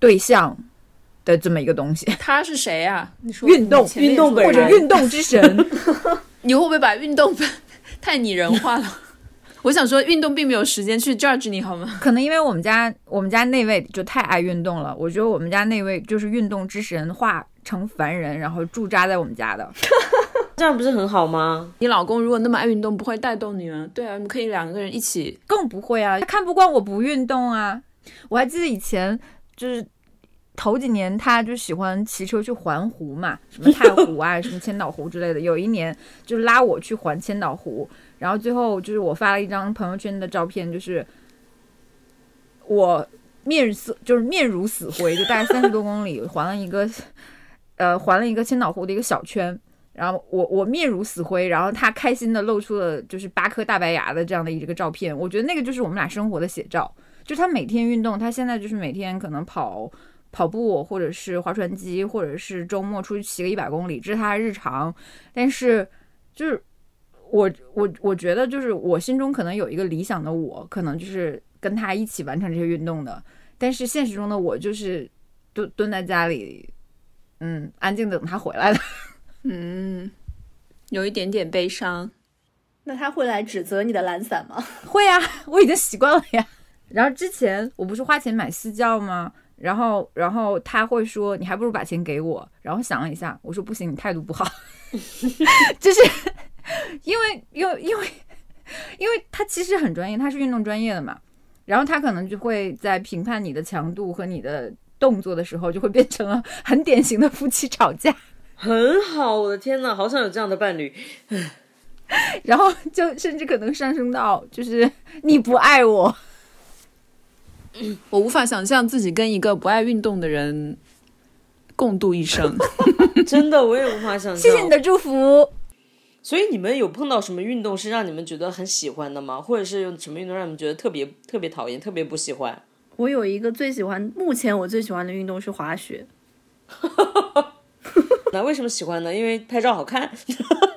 对象的这么一个东西。他是谁啊？你说运动运动或者运动之神，你会不会把运动？太拟人化了，我想说，运动并没有时间去 judge 你好吗？可能因为我们家我们家那位就太爱运动了，我觉得我们家那位就是运动之神化成凡人，然后驻扎在我们家的，这样不是很好吗？你老公如果那么爱运动，不会带动你吗？对啊，你们可以两个人一起。更不会啊，他看不惯我不运动啊。我还记得以前就是头几年，他就喜欢骑车去环湖嘛，什么太湖啊，什么千岛湖之类的。有一年就拉我去环千岛湖。然后最后就是我发了一张朋友圈的照片，就是我面色就是面如死灰，就大概三十多公里环了一个，呃，环了一个千岛湖的一个小圈。然后我我面如死灰，然后他开心的露出了就是八颗大白牙的这样的一个照片。我觉得那个就是我们俩生活的写照。就他每天运动，他现在就是每天可能跑跑步，或者是划船机，或者是周末出去骑个一百公里，这是他的日常。但是就是。我我我觉得就是我心中可能有一个理想的我，可能就是跟他一起完成这些运动的。但是现实中的我就是蹲蹲在家里，嗯，安静等他回来的。嗯，有一点点悲伤。那他会来指责你的懒散吗？会啊，我已经习惯了呀。然后之前我不是花钱买私教吗？然后然后他会说你还不如把钱给我。然后想了一下，我说不行，你态度不好，就是。因为，因为，因为，因为他其实很专业，他是运动专业的嘛，然后他可能就会在评判你的强度和你的动作的时候，就会变成了很典型的夫妻吵架。很好，我的天呐，好想有这样的伴侣。然后就甚至可能上升到就是你不爱我，我无法想象自己跟一个不爱运动的人共度一生。真的，我也无法想象。谢谢你的祝福。所以你们有碰到什么运动是让你们觉得很喜欢的吗？或者是有什么运动让你们觉得特别特别讨厌、特别不喜欢？我有一个最喜欢，目前我最喜欢的运动是滑雪。那为什么喜欢呢？因为拍照好看？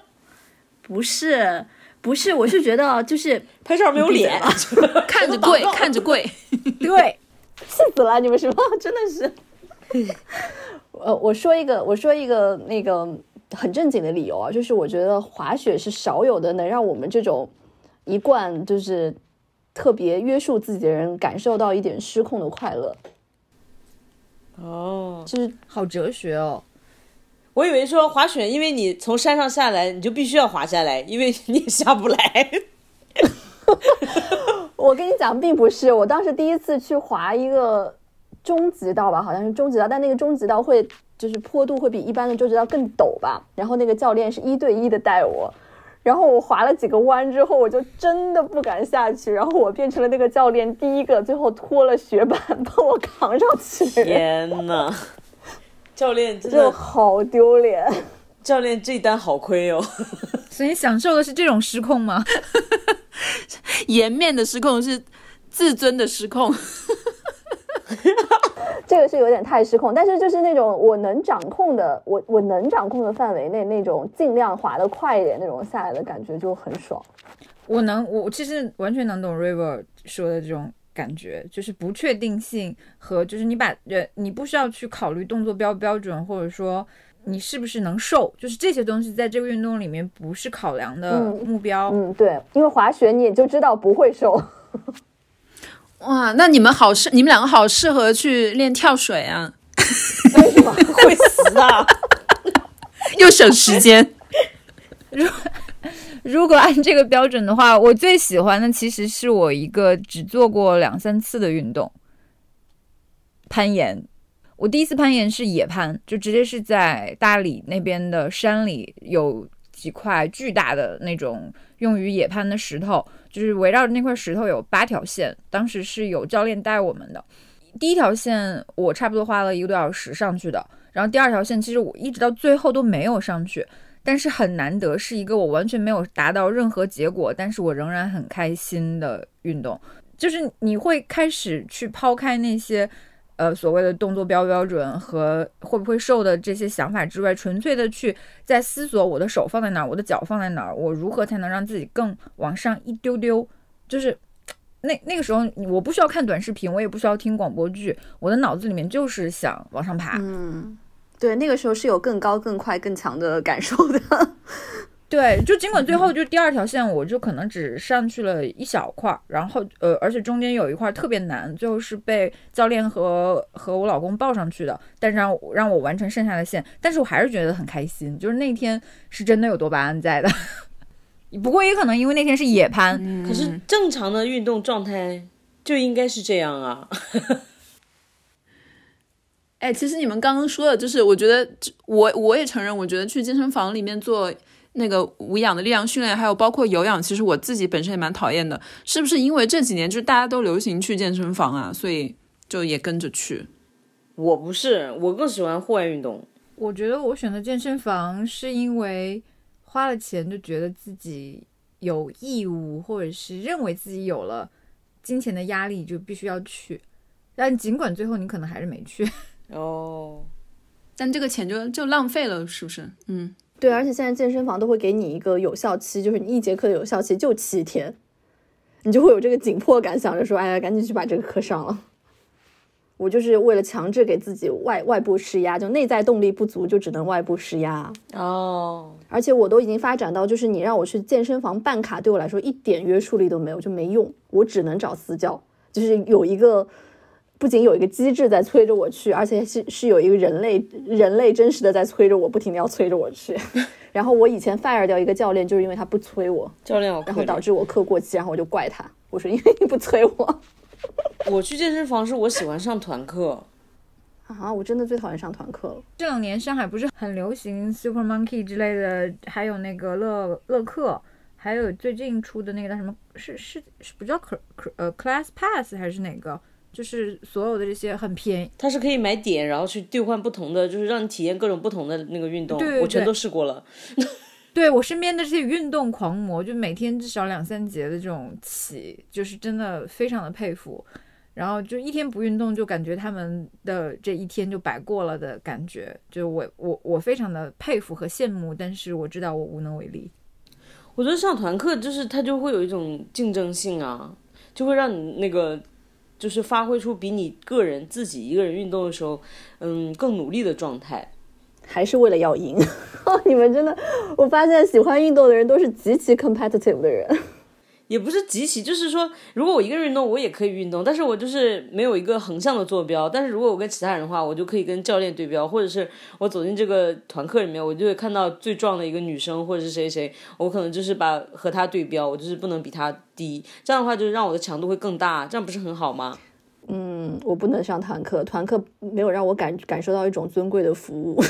不是，不是，我是觉得就是拍照没有脸，看着贵，看着贵。对，气死了！你们是吗？真的是。呃，我说一个，我说一个那个。很正经的理由啊，就是我觉得滑雪是少有的能让我们这种一贯就是特别约束自己的人感受到一点失控的快乐。哦，就是好哲学哦。我以为说滑雪，因为你从山上下来，你就必须要滑下来，因为 你也下不来。我跟你讲，并不是，我当时第一次去滑一个中级道吧，好像是中级道，但那个中级道会。就是坡度会比一般的中级道更陡吧，然后那个教练是一对一的带我，然后我滑了几个弯之后，我就真的不敢下去，然后我变成了那个教练第一个最后拖了雪板 帮我扛上去。天呐，教练真的好丢脸，教练这单好亏哦。所以享受的是这种失控吗？颜面的失控是自尊的失控。这个是有点太失控，但是就是那种我能掌控的，我我能掌控的范围内，那种尽量滑得快一点，那种下来的感觉就很爽。我能，我其实完全能懂 River 说的这种感觉，就是不确定性和就是你把呃你不需要去考虑动作标不标准，或者说你是不是能瘦，就是这些东西在这个运动里面不是考量的目标。嗯，对，因为滑雪你也就知道不会瘦。哇，那你们好适，你们两个好适合去练跳水啊！为什么 会死啊？又省时间。如如果按这个标准的话，我最喜欢的其实是我一个只做过两三次的运动——攀岩。我第一次攀岩是野攀，就直接是在大理那边的山里，有几块巨大的那种用于野攀的石头。就是围绕着那块石头有八条线，当时是有教练带我们的。第一条线我差不多花了一个多小时上去的，然后第二条线其实我一直到最后都没有上去，但是很难得是一个我完全没有达到任何结果，但是我仍然很开心的运动。就是你会开始去抛开那些。呃，所谓的动作标标准和会不会瘦的这些想法之外，纯粹的去在思索我的手放在哪儿，我的脚放在哪儿，我如何才能让自己更往上一丢丢？就是那那个时候，我不需要看短视频，我也不需要听广播剧，我的脑子里面就是想往上爬。嗯，对，那个时候是有更高、更快、更强的感受的。对，就尽管最后就第二条线，我就可能只上去了一小块儿，然后呃，而且中间有一块特别难，最后是被教练和和我老公抱上去的，但是让让我完成剩下的线，但是我还是觉得很开心，就是那天是真的有多巴胺在的。不过也可能因为那天是野攀，可是正常的运动状态就应该是这样啊。哎，其实你们刚刚说的，就是我觉得我我也承认，我觉得去健身房里面做那个无氧的力量训练，还有包括有氧，其实我自己本身也蛮讨厌的。是不是因为这几年就是大家都流行去健身房啊，所以就也跟着去？我不是，我更喜欢户外运动。我觉得我选择健身房是因为花了钱就觉得自己有义务，或者是认为自己有了金钱的压力，就必须要去。但尽管最后你可能还是没去。哦，但这个钱就就浪费了，是不是？嗯，对，而且现在健身房都会给你一个有效期，就是你一节课的有效期就七天，你就会有这个紧迫感，想着说，哎呀，赶紧去把这个课上了。我就是为了强制给自己外外部施压，就内在动力不足，就只能外部施压。哦，而且我都已经发展到，就是你让我去健身房办卡，对我来说一点约束力都没有，就没用，我只能找私教，就是有一个。不仅有一个机制在催着我去，而且是是有一个人类人类真实的在催着我，不停的要催着我去。然后我以前 fire 掉一个教练，就是因为他不催我，教练，然后导致我课过期，然后我就怪他，我说因为你不催我。我去健身房是我喜欢上团课啊，我真的最讨厌上团课了。这两年上海不是很流行 Super Monkey 之类的，还有那个乐乐课，还有最近出的那个叫什么？是是是不叫 c 呃 Class Pass 还是哪个？就是所有的这些很便宜，它是可以买点，然后去兑换不同的，就是让你体验各种不同的那个运动。对，我全都试过了。对我身边的这些运动狂魔，就每天至少两三节的这种起，就是真的非常的佩服。然后就一天不运动，就感觉他们的这一天就白过了的感觉。就我我我非常的佩服和羡慕，但是我知道我无能为力。我觉得上团课就是它就会有一种竞争性啊，就会让你那个。就是发挥出比你个人自己一个人运动的时候，嗯，更努力的状态，还是为了要赢。你们真的，我发现喜欢运动的人都是极其 competitive 的人。也不是极其，就是说，如果我一个人运动，我也可以运动，但是我就是没有一个横向的坐标。但是如果我跟其他人的话，我就可以跟教练对标，或者是我走进这个团课里面，我就会看到最壮的一个女生，或者是谁谁，我可能就是把和她对标，我就是不能比她低。这样的话，就是让我的强度会更大，这样不是很好吗？嗯，我不能上团课，团课没有让我感感受到一种尊贵的服务。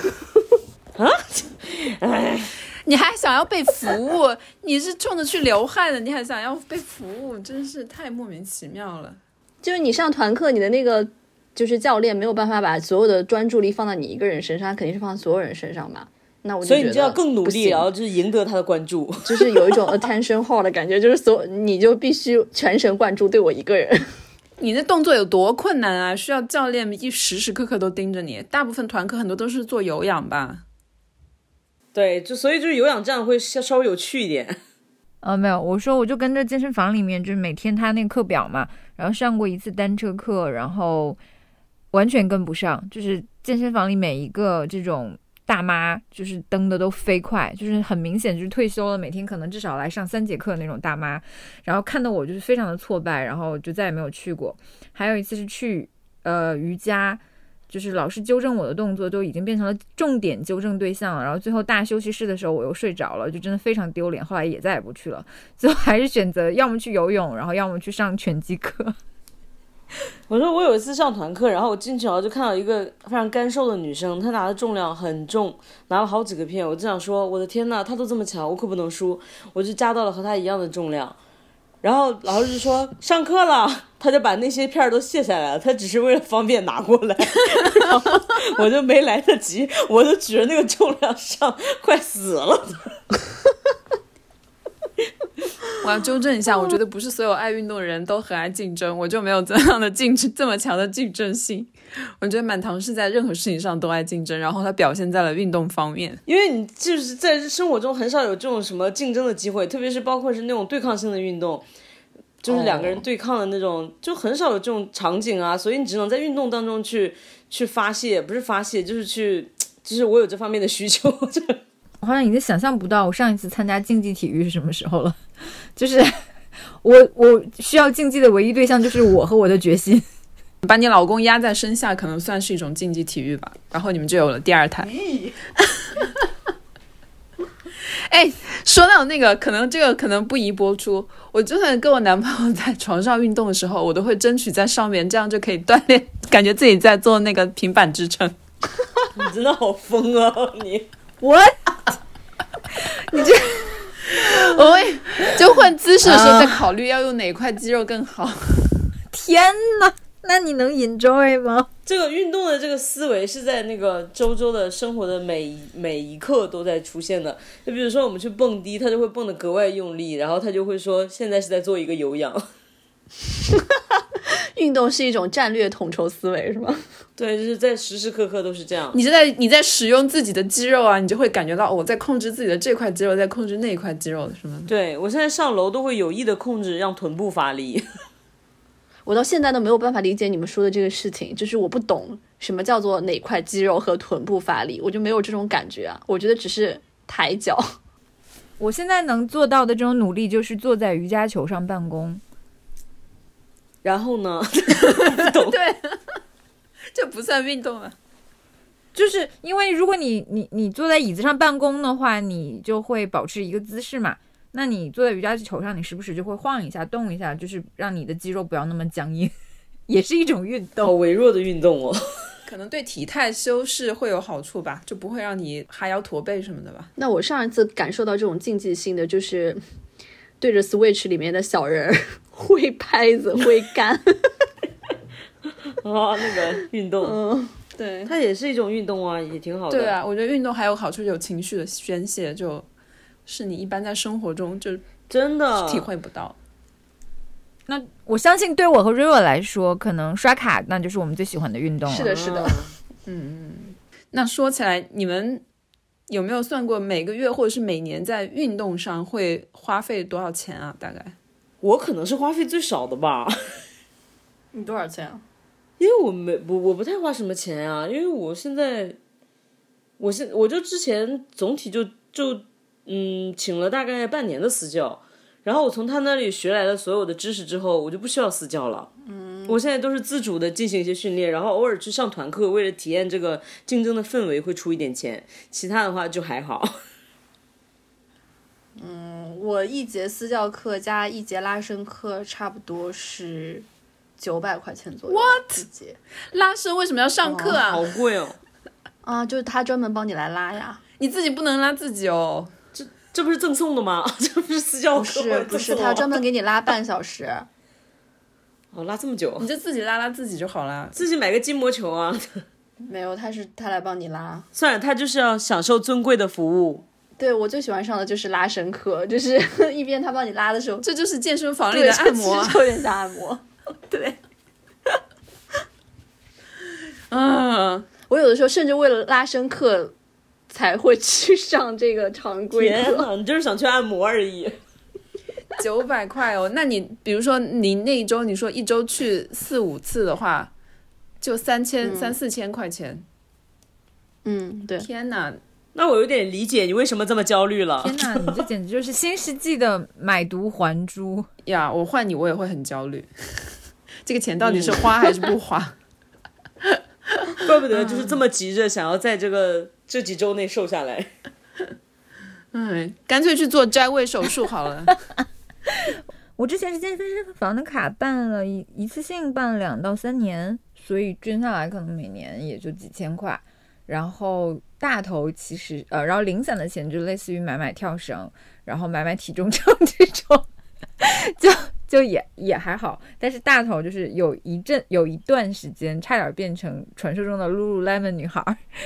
啊，哎。你还想要被服务？你是冲着去流汗的，你还想要被服务，真是太莫名其妙了。就是你上团课，你的那个就是教练没有办法把所有的专注力放到你一个人身上，他肯定是放在所有人身上嘛。那我所以你就要更努力，然后就是赢得他的关注，就是有一种 attention h a l l 的感觉，就是所你就必须全神贯注对我一个人。你的动作有多困难啊？需要教练一时时刻刻都盯着你。大部分团课很多都是做有氧吧。对，就所以就是有氧这样会稍稍微有趣一点。呃，没有，我说我就跟着健身房里面，就是每天他那个课表嘛，然后上过一次单车课，然后完全跟不上。就是健身房里每一个这种大妈，就是蹬的都飞快，就是很明显就是退休了，每天可能至少来上三节课那种大妈。然后看到我就是非常的挫败，然后就再也没有去过。还有一次是去呃瑜伽。就是老师纠正我的动作，都已经变成了重点纠正对象了。然后最后大休息室的时候，我又睡着了，就真的非常丢脸。后来也再也不去了，最后还是选择要么去游泳，然后要么去上拳击课。我说我有一次上团课，然后我进去然后就看到一个非常干瘦的女生，她拿的重量很重，拿了好几个片。我就想说，我的天呐，她都这么强，我可不能输。我就加到了和她一样的重量。然后老师就说上课了，他就把那些片儿都卸下来了，他只是为了方便拿过来。然后我就没来得及，我就举着那个重量上，快死了。我要纠正一下，我觉得不是所有爱运动的人都很爱竞争，我就没有这样的竞争这么强的竞争性。我觉得满堂是在任何事情上都爱竞争，然后他表现在了运动方面。因为你就是在生活中很少有这种什么竞争的机会，特别是包括是那种对抗性的运动，就是两个人对抗的那种，就很少有这种场景啊。所以你只能在运动当中去去发泄，不是发泄，就是去，就是我有这方面的需求。我好像已经想象不到我上一次参加竞技体育是什么时候了，就是 我我需要竞技的唯一对象就是我和我的决心。把你老公压在身下，可能算是一种竞技体育吧。然后你们就有了第二胎。哎，说到那个，可能这个可能不宜播出。我就算跟我男朋友在床上运动的时候，我都会争取在上面，这样就可以锻炼，感觉自己在做那个平板支撑。你真的好疯啊！你我，你这，我会就换姿势的时候在考虑要用哪块肌肉更好。天哪！那你能 enjoy 吗？这个运动的这个思维是在那个周周的生活的每每一刻都在出现的。就比如说我们去蹦迪，他就会蹦得格外用力，然后他就会说现在是在做一个有氧。运动是一种战略统筹思维，是吗？对，就是在时时刻刻都是这样。你是在你在使用自己的肌肉啊，你就会感觉到我在控制自己的这块肌肉，在控制那一块肌肉，是吗？对我现在上楼都会有意的控制让臀部发力。我到现在都没有办法理解你们说的这个事情，就是我不懂什么叫做哪块肌肉和臀部发力，我就没有这种感觉啊。我觉得只是抬脚。我现在能做到的这种努力，就是坐在瑜伽球上办公。然后呢？不懂。对，这不算运动啊。就是因为如果你你你坐在椅子上办公的话，你就会保持一个姿势嘛。那你坐在瑜伽球上，你时不时就会晃一下、动一下，就是让你的肌肉不要那么僵硬，也是一种运动，好微弱的运动哦。可能对体态修饰会有好处吧，就不会让你哈腰驼背什么的吧。那我上一次感受到这种竞技性的，就是对着 Switch 里面的小人挥拍子、挥杆。啊，那个运动，嗯，对，它也是一种运动啊，也挺好的。对啊，我觉得运动还有好处，有情绪的宣泄就。是你一般在生活中就真的体会不到。那我相信对我和 River 来说，可能刷卡那就是我们最喜欢的运动了。是的，是的。嗯嗯。那说起来，你们有没有算过每个月或者是每年在运动上会花费多少钱啊？大概？我可能是花费最少的吧。你多少钱啊？因为我没我我不太花什么钱啊，因为我现在，我现我就之前总体就就。嗯，请了大概半年的私教，然后我从他那里学来的所有的知识之后，我就不需要私教了。嗯，我现在都是自主的进行一些训练，然后偶尔去上团课，为了体验这个竞争的氛围会出一点钱，其他的话就还好。嗯，我一节私教课加一节拉伸课差不多是九百块钱左右。What？一节拉伸为什么要上课啊？好贵哦。啊，就是他专门帮你来拉呀，你自己不能拉自己哦。这不是赠送的吗？这不是私教课？不是，不是，他专门给你拉半小时。哦，拉这么久？你就自己拉拉自己就好了，自己买个筋膜球啊。没有，他是他来帮你拉。算了，他就是要享受尊贵的服务。对，我最喜欢上的就是拉伸课，就是一边他帮你拉的时候，这就是健身房里的按摩，有点像按摩。对。嗯，我有的时候甚至为了拉伸课。才会去上这个常规课，你就是想去按摩而已。九百块哦，那你比如说你那一周，你说一周去四五次的话，就三千三四千块钱。嗯，对。天哪，那我有点理解你为什么这么焦虑了。天哪，你这简直就是新世纪的买椟还珠 呀！我换你，我也会很焦虑。这个钱到底是花还是不花？怪不得就是这么急着想要在这个。这几周内瘦下来，嗯，干脆去做摘胃手术好了。我之前是健身房的卡办了一一次性办了两到三年，所以均下来可能每年也就几千块。然后大头其实呃，然后零散的钱就类似于买买跳绳，然后买买体重秤这种，就就也也还好。但是大头就是有一阵有一段时间差点变成传说中的 Lululemon 女孩，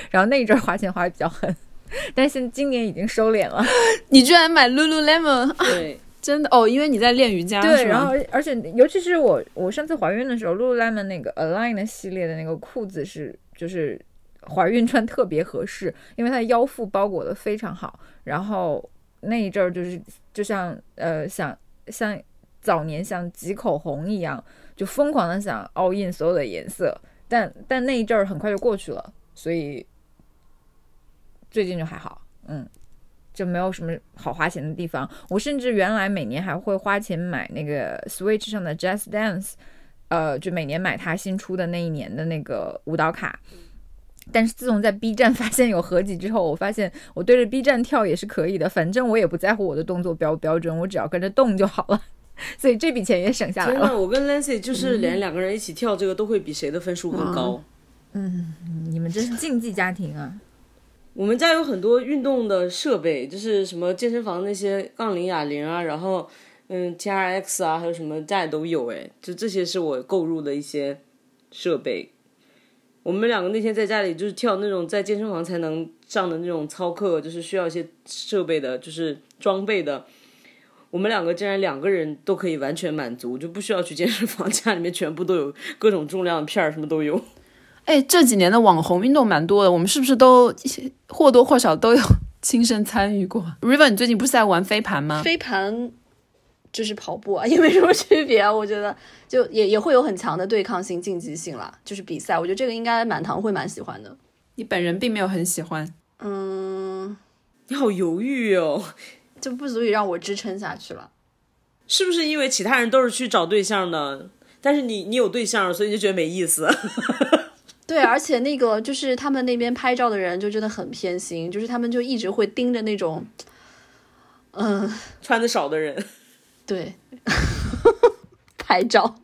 然后那一阵花钱花的比较狠，但是今年已经收敛了。你居然买 Lululemon？对，真的哦，因为你在练瑜伽。对，然后而且尤其是我我上次怀孕的时候，Lululemon 那个 Align 系列的那个裤子是就是。怀孕穿特别合适，因为它的腰腹包裹的非常好。然后那一阵儿就是就像呃想像早年像挤口红一样，就疯狂的想 all in 所有的颜色。但但那一阵儿很快就过去了，所以最近就还好。嗯，就没有什么好花钱的地方。我甚至原来每年还会花钱买那个 Switch 上的 Just Dance，呃，就每年买它新出的那一年的那个舞蹈卡。但是自从在 B 站 发现有合集之后，我发现我对着 B 站跳也是可以的，反正我也不在乎我的动作标不标准，我只要跟着动就好了。所以这笔钱也省下来了。我跟 Lancy 就是连两个人一起跳这个都会比谁的分数更高。嗯，你们真是竞技家庭啊！我们家有很多运动的设备，就是什么健身房那些杠铃、哑铃啊，然后嗯 T R X 啊，还有什么家里都有哎，就这些是我购入的一些设备。我们两个那天在家里就是跳那种在健身房才能上的那种操课，就是需要一些设备的，就是装备的。我们两个竟然两个人都可以完全满足，就不需要去健身房，家里面全部都有各种重量片儿，什么都有。哎，这几年的网红运动蛮多的，我们是不是都或多或少都有亲身参与过？River，你最近不是在玩飞盘吗？飞盘就是跑步啊，也没什么区别啊。我觉得就也也会有很强的对抗性、竞技性啦，就是比赛。我觉得这个应该满堂会蛮喜欢的。你本人并没有很喜欢，嗯，你好犹豫哦。就不足以让我支撑下去了，是不是因为其他人都是去找对象的，但是你你有对象，所以就觉得没意思？对，而且那个就是他们那边拍照的人就真的很偏心，就是他们就一直会盯着那种，嗯，穿的少的人，对，拍照。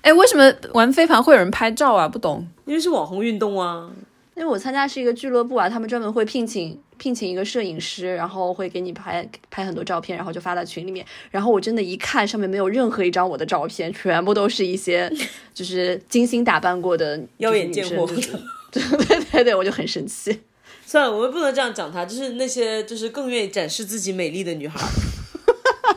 哎，为什么玩飞盘会有人拍照啊？不懂，因为是网红运动啊。因为我参加是一个俱乐部啊，他们专门会聘请聘请一个摄影师，然后会给你拍拍很多照片，然后就发到群里面。然后我真的一看上面没有任何一张我的照片，全部都是一些 就是精心打扮过的妖艳贱货。对对对对，我就很生气。算了，我们不能这样讲他，就是那些就是更愿意展示自己美丽的女孩。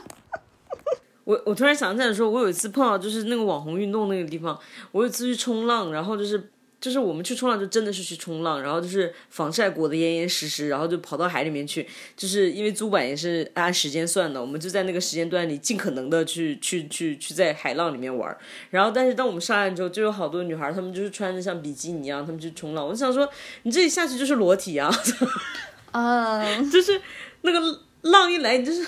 我我突然想起来说，我有一次碰到就是那个网红运动那个地方，我有一次去冲浪，然后就是。就是我们去冲浪，就真的是去冲浪，然后就是防晒裹得严严实实，然后就跑到海里面去。就是因为租板也是按时间算的，我们就在那个时间段里尽可能的去去去去在海浪里面玩。然后，但是当我们上岸之后，就有好多女孩，她们就是穿着像比基尼一样，她们去冲浪。我就想说，你这一下去就是裸体啊！啊，就是那个浪一来，你就是。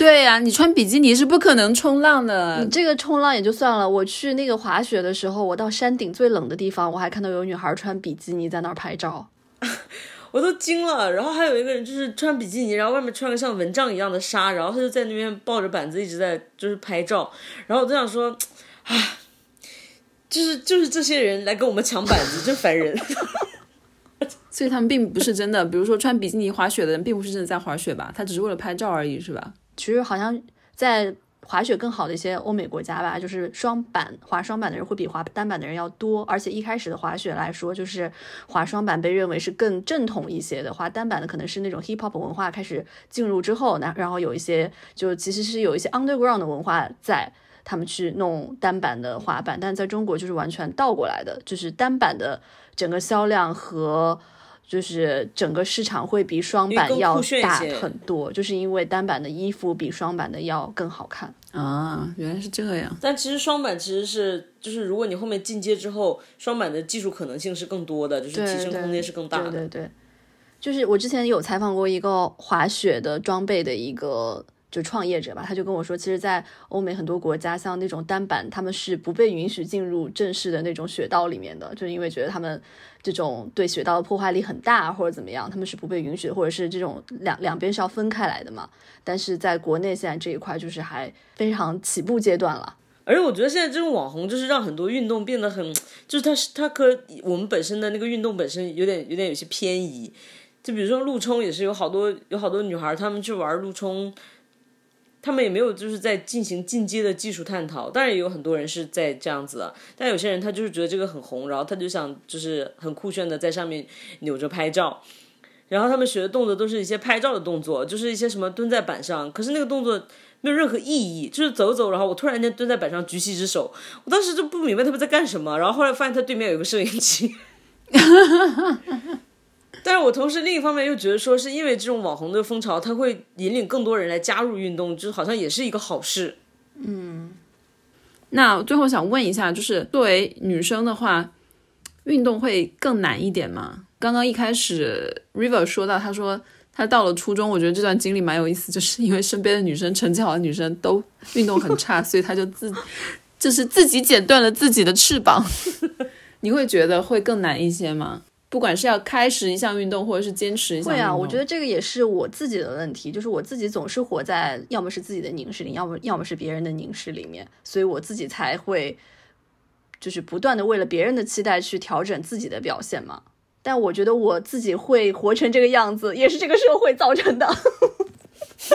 对呀，你穿比基尼是不可能冲浪的。你这个冲浪也就算了，我去那个滑雪的时候，我到山顶最冷的地方，我还看到有女孩穿比基尼在那儿拍照，我都惊了。然后还有一个人就是穿比基尼，然后外面穿个像蚊帐一样的纱，然后他就在那边抱着板子一直在就是拍照。然后我就想说，啊，就是就是这些人来跟我们抢板子，真烦人。所以他们并不是真的，比如说穿比基尼滑雪的人，并不是真的在滑雪吧？他只是为了拍照而已，是吧？其实好像在滑雪更好的一些欧美国家吧，就是双板滑双板的人会比滑单板的人要多，而且一开始的滑雪来说，就是滑双板被认为是更正统一些的，滑单板的可能是那种 hip hop 文化开始进入之后，那然后有一些就其实是有一些 underground 的文化在，他们去弄单板的滑板，但在中国就是完全倒过来的，就是单板的整个销量和。就是整个市场会比双板要大很多，就是因为单板的衣服比双板的要更好看啊，原来是这样。但其实双板其实是，就是如果你后面进阶之后，双板的技术可能性是更多的，就是提升空间是更大的。对对对，就是我之前有采访过一个滑雪的装备的一个。就创业者吧，他就跟我说，其实，在欧美很多国家，像那种单板，他们是不被允许进入正式的那种雪道里面的，就是因为觉得他们这种对雪道的破坏力很大，或者怎么样，他们是不被允许，或者是这种两两边是要分开来的嘛。但是在国内现在这一块就是还非常起步阶段了。而且我觉得现在这种网红就是让很多运动变得很，就是它是它和我们本身的那个运动本身有点有点有些偏移。就比如说陆冲也是有好多有好多女孩，她们去玩陆冲。他们也没有就是在进行进阶的技术探讨，当然也有很多人是在这样子的，但有些人他就是觉得这个很红，然后他就想就是很酷炫的在上面扭着拍照，然后他们学的动作都是一些拍照的动作，就是一些什么蹲在板上，可是那个动作没有任何意义，就是走走，然后我突然间蹲在板上举起一只手，我当时就不明白他们在干什么，然后后来发现他对面有个摄影机。但是我同时另一方面又觉得说，是因为这种网红的风潮，它会引领更多人来加入运动，就好像也是一个好事。嗯，那最后想问一下，就是作为女生的话，运动会更难一点吗？刚刚一开始 River 说到，他说他到了初中，我觉得这段经历蛮有意思，就是因为身边的女生成绩好的女生都运动很差，所以他就自就是自己剪断了自己的翅膀。你会觉得会更难一些吗？不管是要开始一项运动，或者是坚持一项，会啊，我觉得这个也是我自己的问题，就是我自己总是活在要么是自己的凝视里，要么要么是别人的凝视里面，所以我自己才会就是不断的为了别人的期待去调整自己的表现嘛。但我觉得我自己会活成这个样子，也是这个社会造成的。哈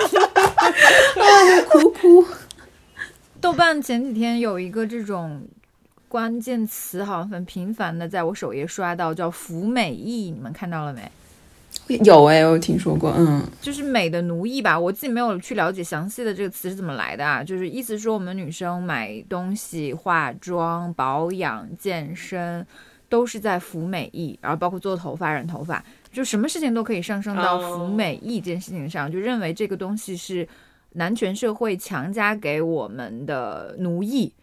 哈哈哈哈哭哭。豆瓣前几天有一个这种关键词，好像很频繁的在我首页刷到，叫“服美役”，你们看到了没？有哎，我听说过，嗯，就是美的奴役吧。我自己没有去了解详细的这个词是怎么来的啊，就是意思说我们女生买东西、化妆、保养、健身。都是在服美役，然后包括做头发、染头发，就什么事情都可以上升到服美役这件事情上，就认为这个东西是男权社会强加给我们的奴役。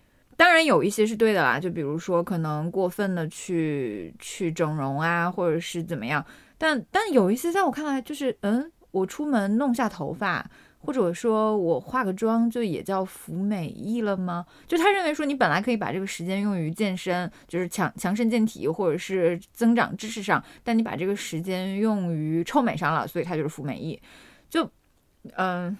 当然有一些是对的啦，就比如说可能过分的去去整容啊，或者是怎么样。但但有一些在我看来，就是嗯，我出门弄下头发。或者说我化个妆就也叫服美役了吗？就他认为说你本来可以把这个时间用于健身，就是强强身健体或者是增长知识上，但你把这个时间用于臭美上了，所以他就是服美役。就嗯，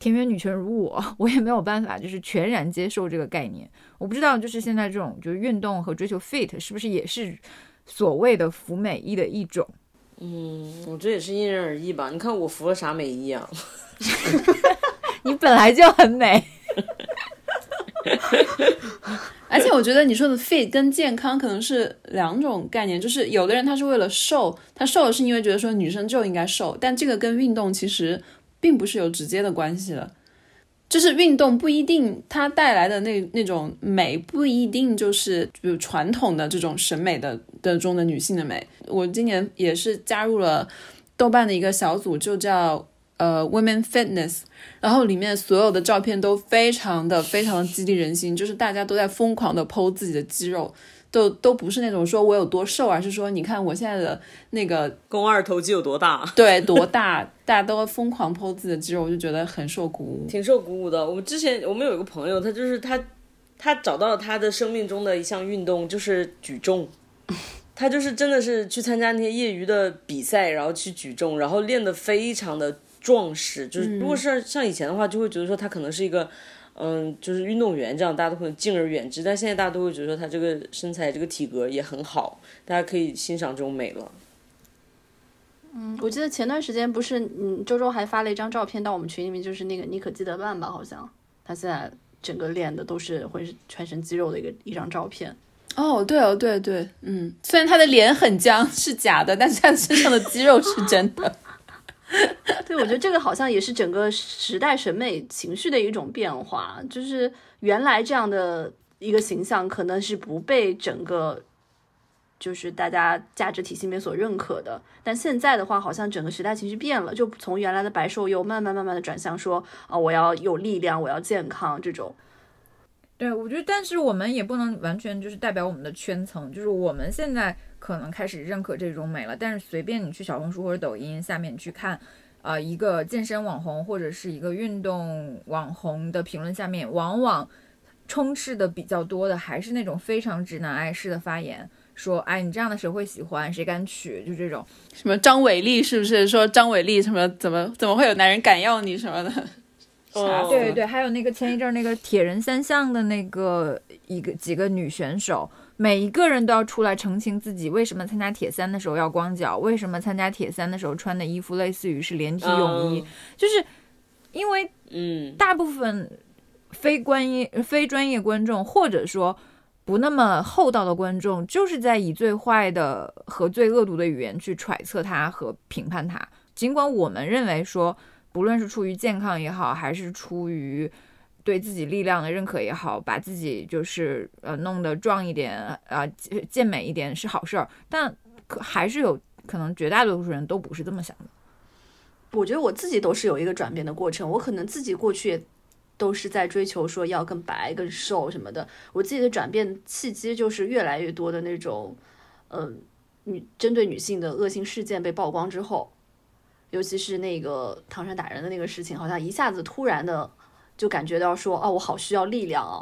田园女权如我，我也没有办法就是全然接受这个概念。我不知道就是现在这种就是运动和追求 fit 是不是也是所谓的服美役的一种？嗯，我觉得也是因人而异吧。你看我服了啥美役啊？你本来就很美，而且我觉得你说的 fit 跟健康可能是两种概念。就是有的人他是为了瘦，他瘦了是因为觉得说女生就应该瘦，但这个跟运动其实并不是有直接的关系的。就是运动不一定它带来的那那种美不一定就是比如传统的这种审美的的中的女性的美。我今年也是加入了豆瓣的一个小组，就叫。呃，Women Fitness，然后里面所有的照片都非常的非常的激励人心，就是大家都在疯狂的剖自己的肌肉，都都不是那种说我有多瘦，而是说你看我现在的那个肱二头肌有多大，对，多大，大家都疯狂剖自己的肌肉，我就觉得很受鼓舞，挺受鼓舞的。我们之前我们有一个朋友，他就是他，他找到了他的生命中的一项运动，就是举重，他就是真的是去参加那些业余的比赛，然后去举重，然后练得非常的。壮实就是，如果是像以前的话，就会觉得说他可能是一个，嗯，就是运动员这样，大家都会敬而远之。但现在大家都会觉得说他这个身材、这个体格也很好，大家可以欣赏这种美了。嗯，我记得前段时间不是，嗯，周周还发了一张照片到我们群里面，就是那个妮可基德曼吧，好像他现在整个练的都是浑身全身肌肉的一个一张照片。哦，对哦，对对，嗯，虽然他的脸很僵是假的，但是他身上的肌肉是真的。对，我觉得这个好像也是整个时代审美情绪的一种变化。就是原来这样的一个形象，可能是不被整个就是大家价值体系里面所认可的。但现在的话，好像整个时代情绪变了，就从原来的白瘦幼，慢慢慢慢的转向说啊，我要有力量，我要健康这种。对，我觉得，但是我们也不能完全就是代表我们的圈层，就是我们现在。可能开始认可这种美了，但是随便你去小红书或者抖音下面去看，呃，一个健身网红或者是一个运动网红的评论下面，往往充斥的比较多的还是那种非常直男癌式的发言，说，哎，你这样的谁会喜欢，谁敢娶，就这种，什么张伟丽是不是说张伟丽什么怎么怎么会有男人敢要你什么的？哦，对对对，还有那个前一阵那个铁人三项的那个一个几个女选手。每一个人都要出来澄清自己为什么参加铁三的时候要光脚，为什么参加铁三的时候穿的衣服类似于是连体泳衣，就是因为嗯，大部分非专业非专业观众或者说不那么厚道的观众，就是在以最坏的和最恶毒的语言去揣测他和评判他。尽管我们认为说，不论是出于健康也好，还是出于对自己力量的认可也好，把自己就是呃弄得壮一点啊，健美一点是好事儿，但可还是有可能绝大多数人都不是这么想的。我觉得我自己都是有一个转变的过程，我可能自己过去都是在追求说要更白、更瘦什么的。我自己的转变契机就是越来越多的那种，嗯，女针对女性的恶性事件被曝光之后。尤其是那个唐山打人的那个事情，好像一下子突然的就感觉到说，哦，我好需要力量啊，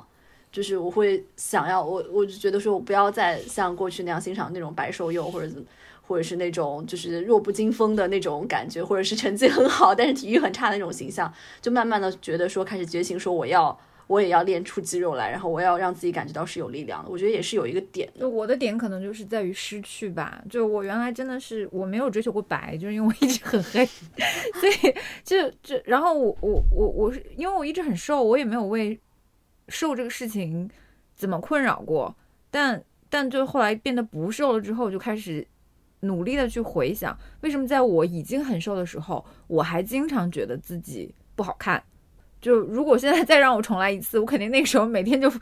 就是我会想要我，我就觉得说我不要再像过去那样欣赏那种白瘦幼或者怎么。或者是那种就是弱不禁风的那种感觉，或者是成绩很好但是体育很差的那种形象，就慢慢的觉得说开始觉醒，说我要我也要练出肌肉来，然后我要让自己感觉到是有力量的。我觉得也是有一个点的。我的点可能就是在于失去吧，就我原来真的是我没有追求过白，就是因为我一直很黑，所以就就然后我我我我是因为我一直很瘦，我也没有为瘦这个事情怎么困扰过，但但就后来变得不瘦了之后，就开始。努力的去回想，为什么在我已经很瘦的时候，我还经常觉得自己不好看。就如果现在再让我重来一次，我肯定那个时候每天就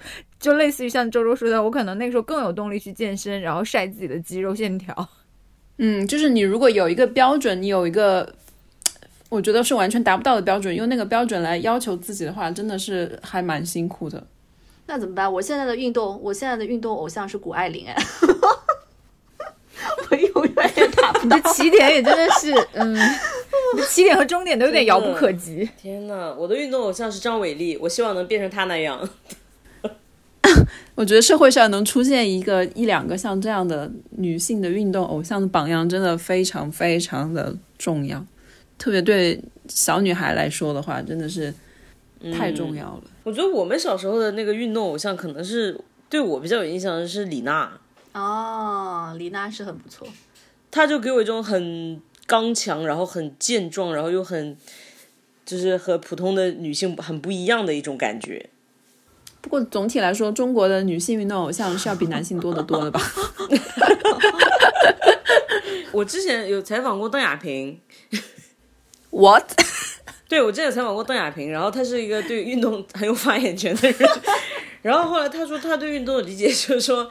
就类似于像周周说的，我可能那个时候更有动力去健身，然后晒自己的肌肉线条。嗯，就是你如果有一个标准，你有一个我觉得是完全达不到的标准，用那个标准来要求自己的话，真的是还蛮辛苦的。那怎么办？我现在的运动，我现在的运动偶像是谷爱凌，哎。我永远也达不到，起点也真的是，嗯，起点和终点都有点遥不可及。天呐，我的运动偶像是张伟丽，我希望能变成她那样。我觉得社会上能出现一个一两个像这样的女性的运动偶像的榜样，真的非常非常的重要。特别对小女孩来说的话，真的是太重要了。我觉得我们小时候的那个运动偶像，可能是对我比较有印象的是李娜。哦，李娜是很不错，她就给我一种很刚强，然后很健壮，然后又很就是和普通的女性很不一样的一种感觉。不过总体来说，中国的女性运动偶像是要比男性多得多的吧？我之前有采访过邓亚萍，What？对我之前有采访过邓亚萍，然后她是一个对运动很有发言权的人，然后后来她说她对运动的理解就是说。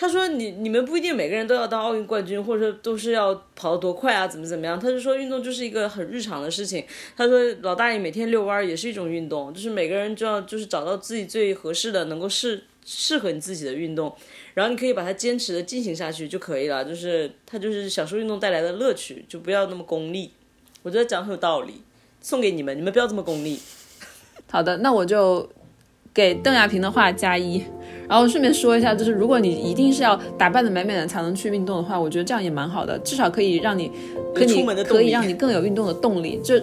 他说：“你你们不一定每个人都要当奥运冠军，或者说都是要跑得多快啊，怎么怎么样？”他就说运动就是一个很日常的事情。他说老大爷每天遛弯也是一种运动，就是每个人就要就是找到自己最合适的、能够适适合你自己的运动，然后你可以把它坚持的进行下去就可以了。就是他就是享受运动带来的乐趣，就不要那么功利。我觉得讲很有道理，送给你们，你们不要这么功利。好的，那我就给邓亚萍的话加一。然后顺便说一下，就是如果你一定是要打扮的美美的才能去运动的话，我觉得这样也蛮好的，至少可以让你，可以可以让你更有运动的动力。就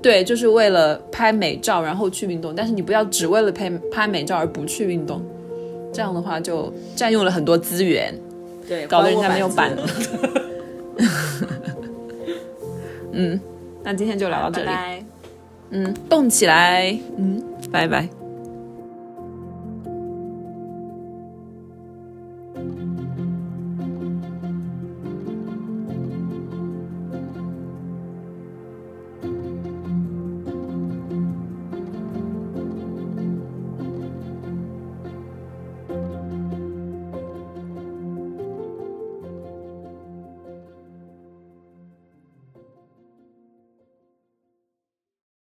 对，就是为了拍美照然后去运动，但是你不要只为了拍拍美照而不去运动，这样的话就占用了很多资源，对，搞得人家没有板。嗯，那今天就聊到这里。嗯，动起来。嗯，拜拜。